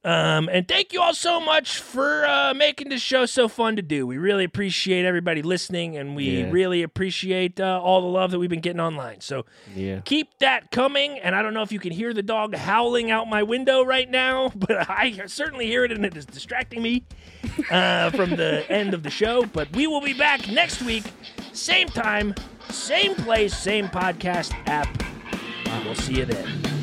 Um, and thank you all so much for uh, making this show so fun to do. We really appreciate everybody listening, and we Yeah. really appreciate uh, all the love that we've been getting online. So Yeah. keep that coming. And I don't know if you can hear the dog howling out my window right now, but I certainly hear it, and it is distracting me uh, from the end of the show. But we will be back next week, same time, same place, same podcast app. We'll see you then.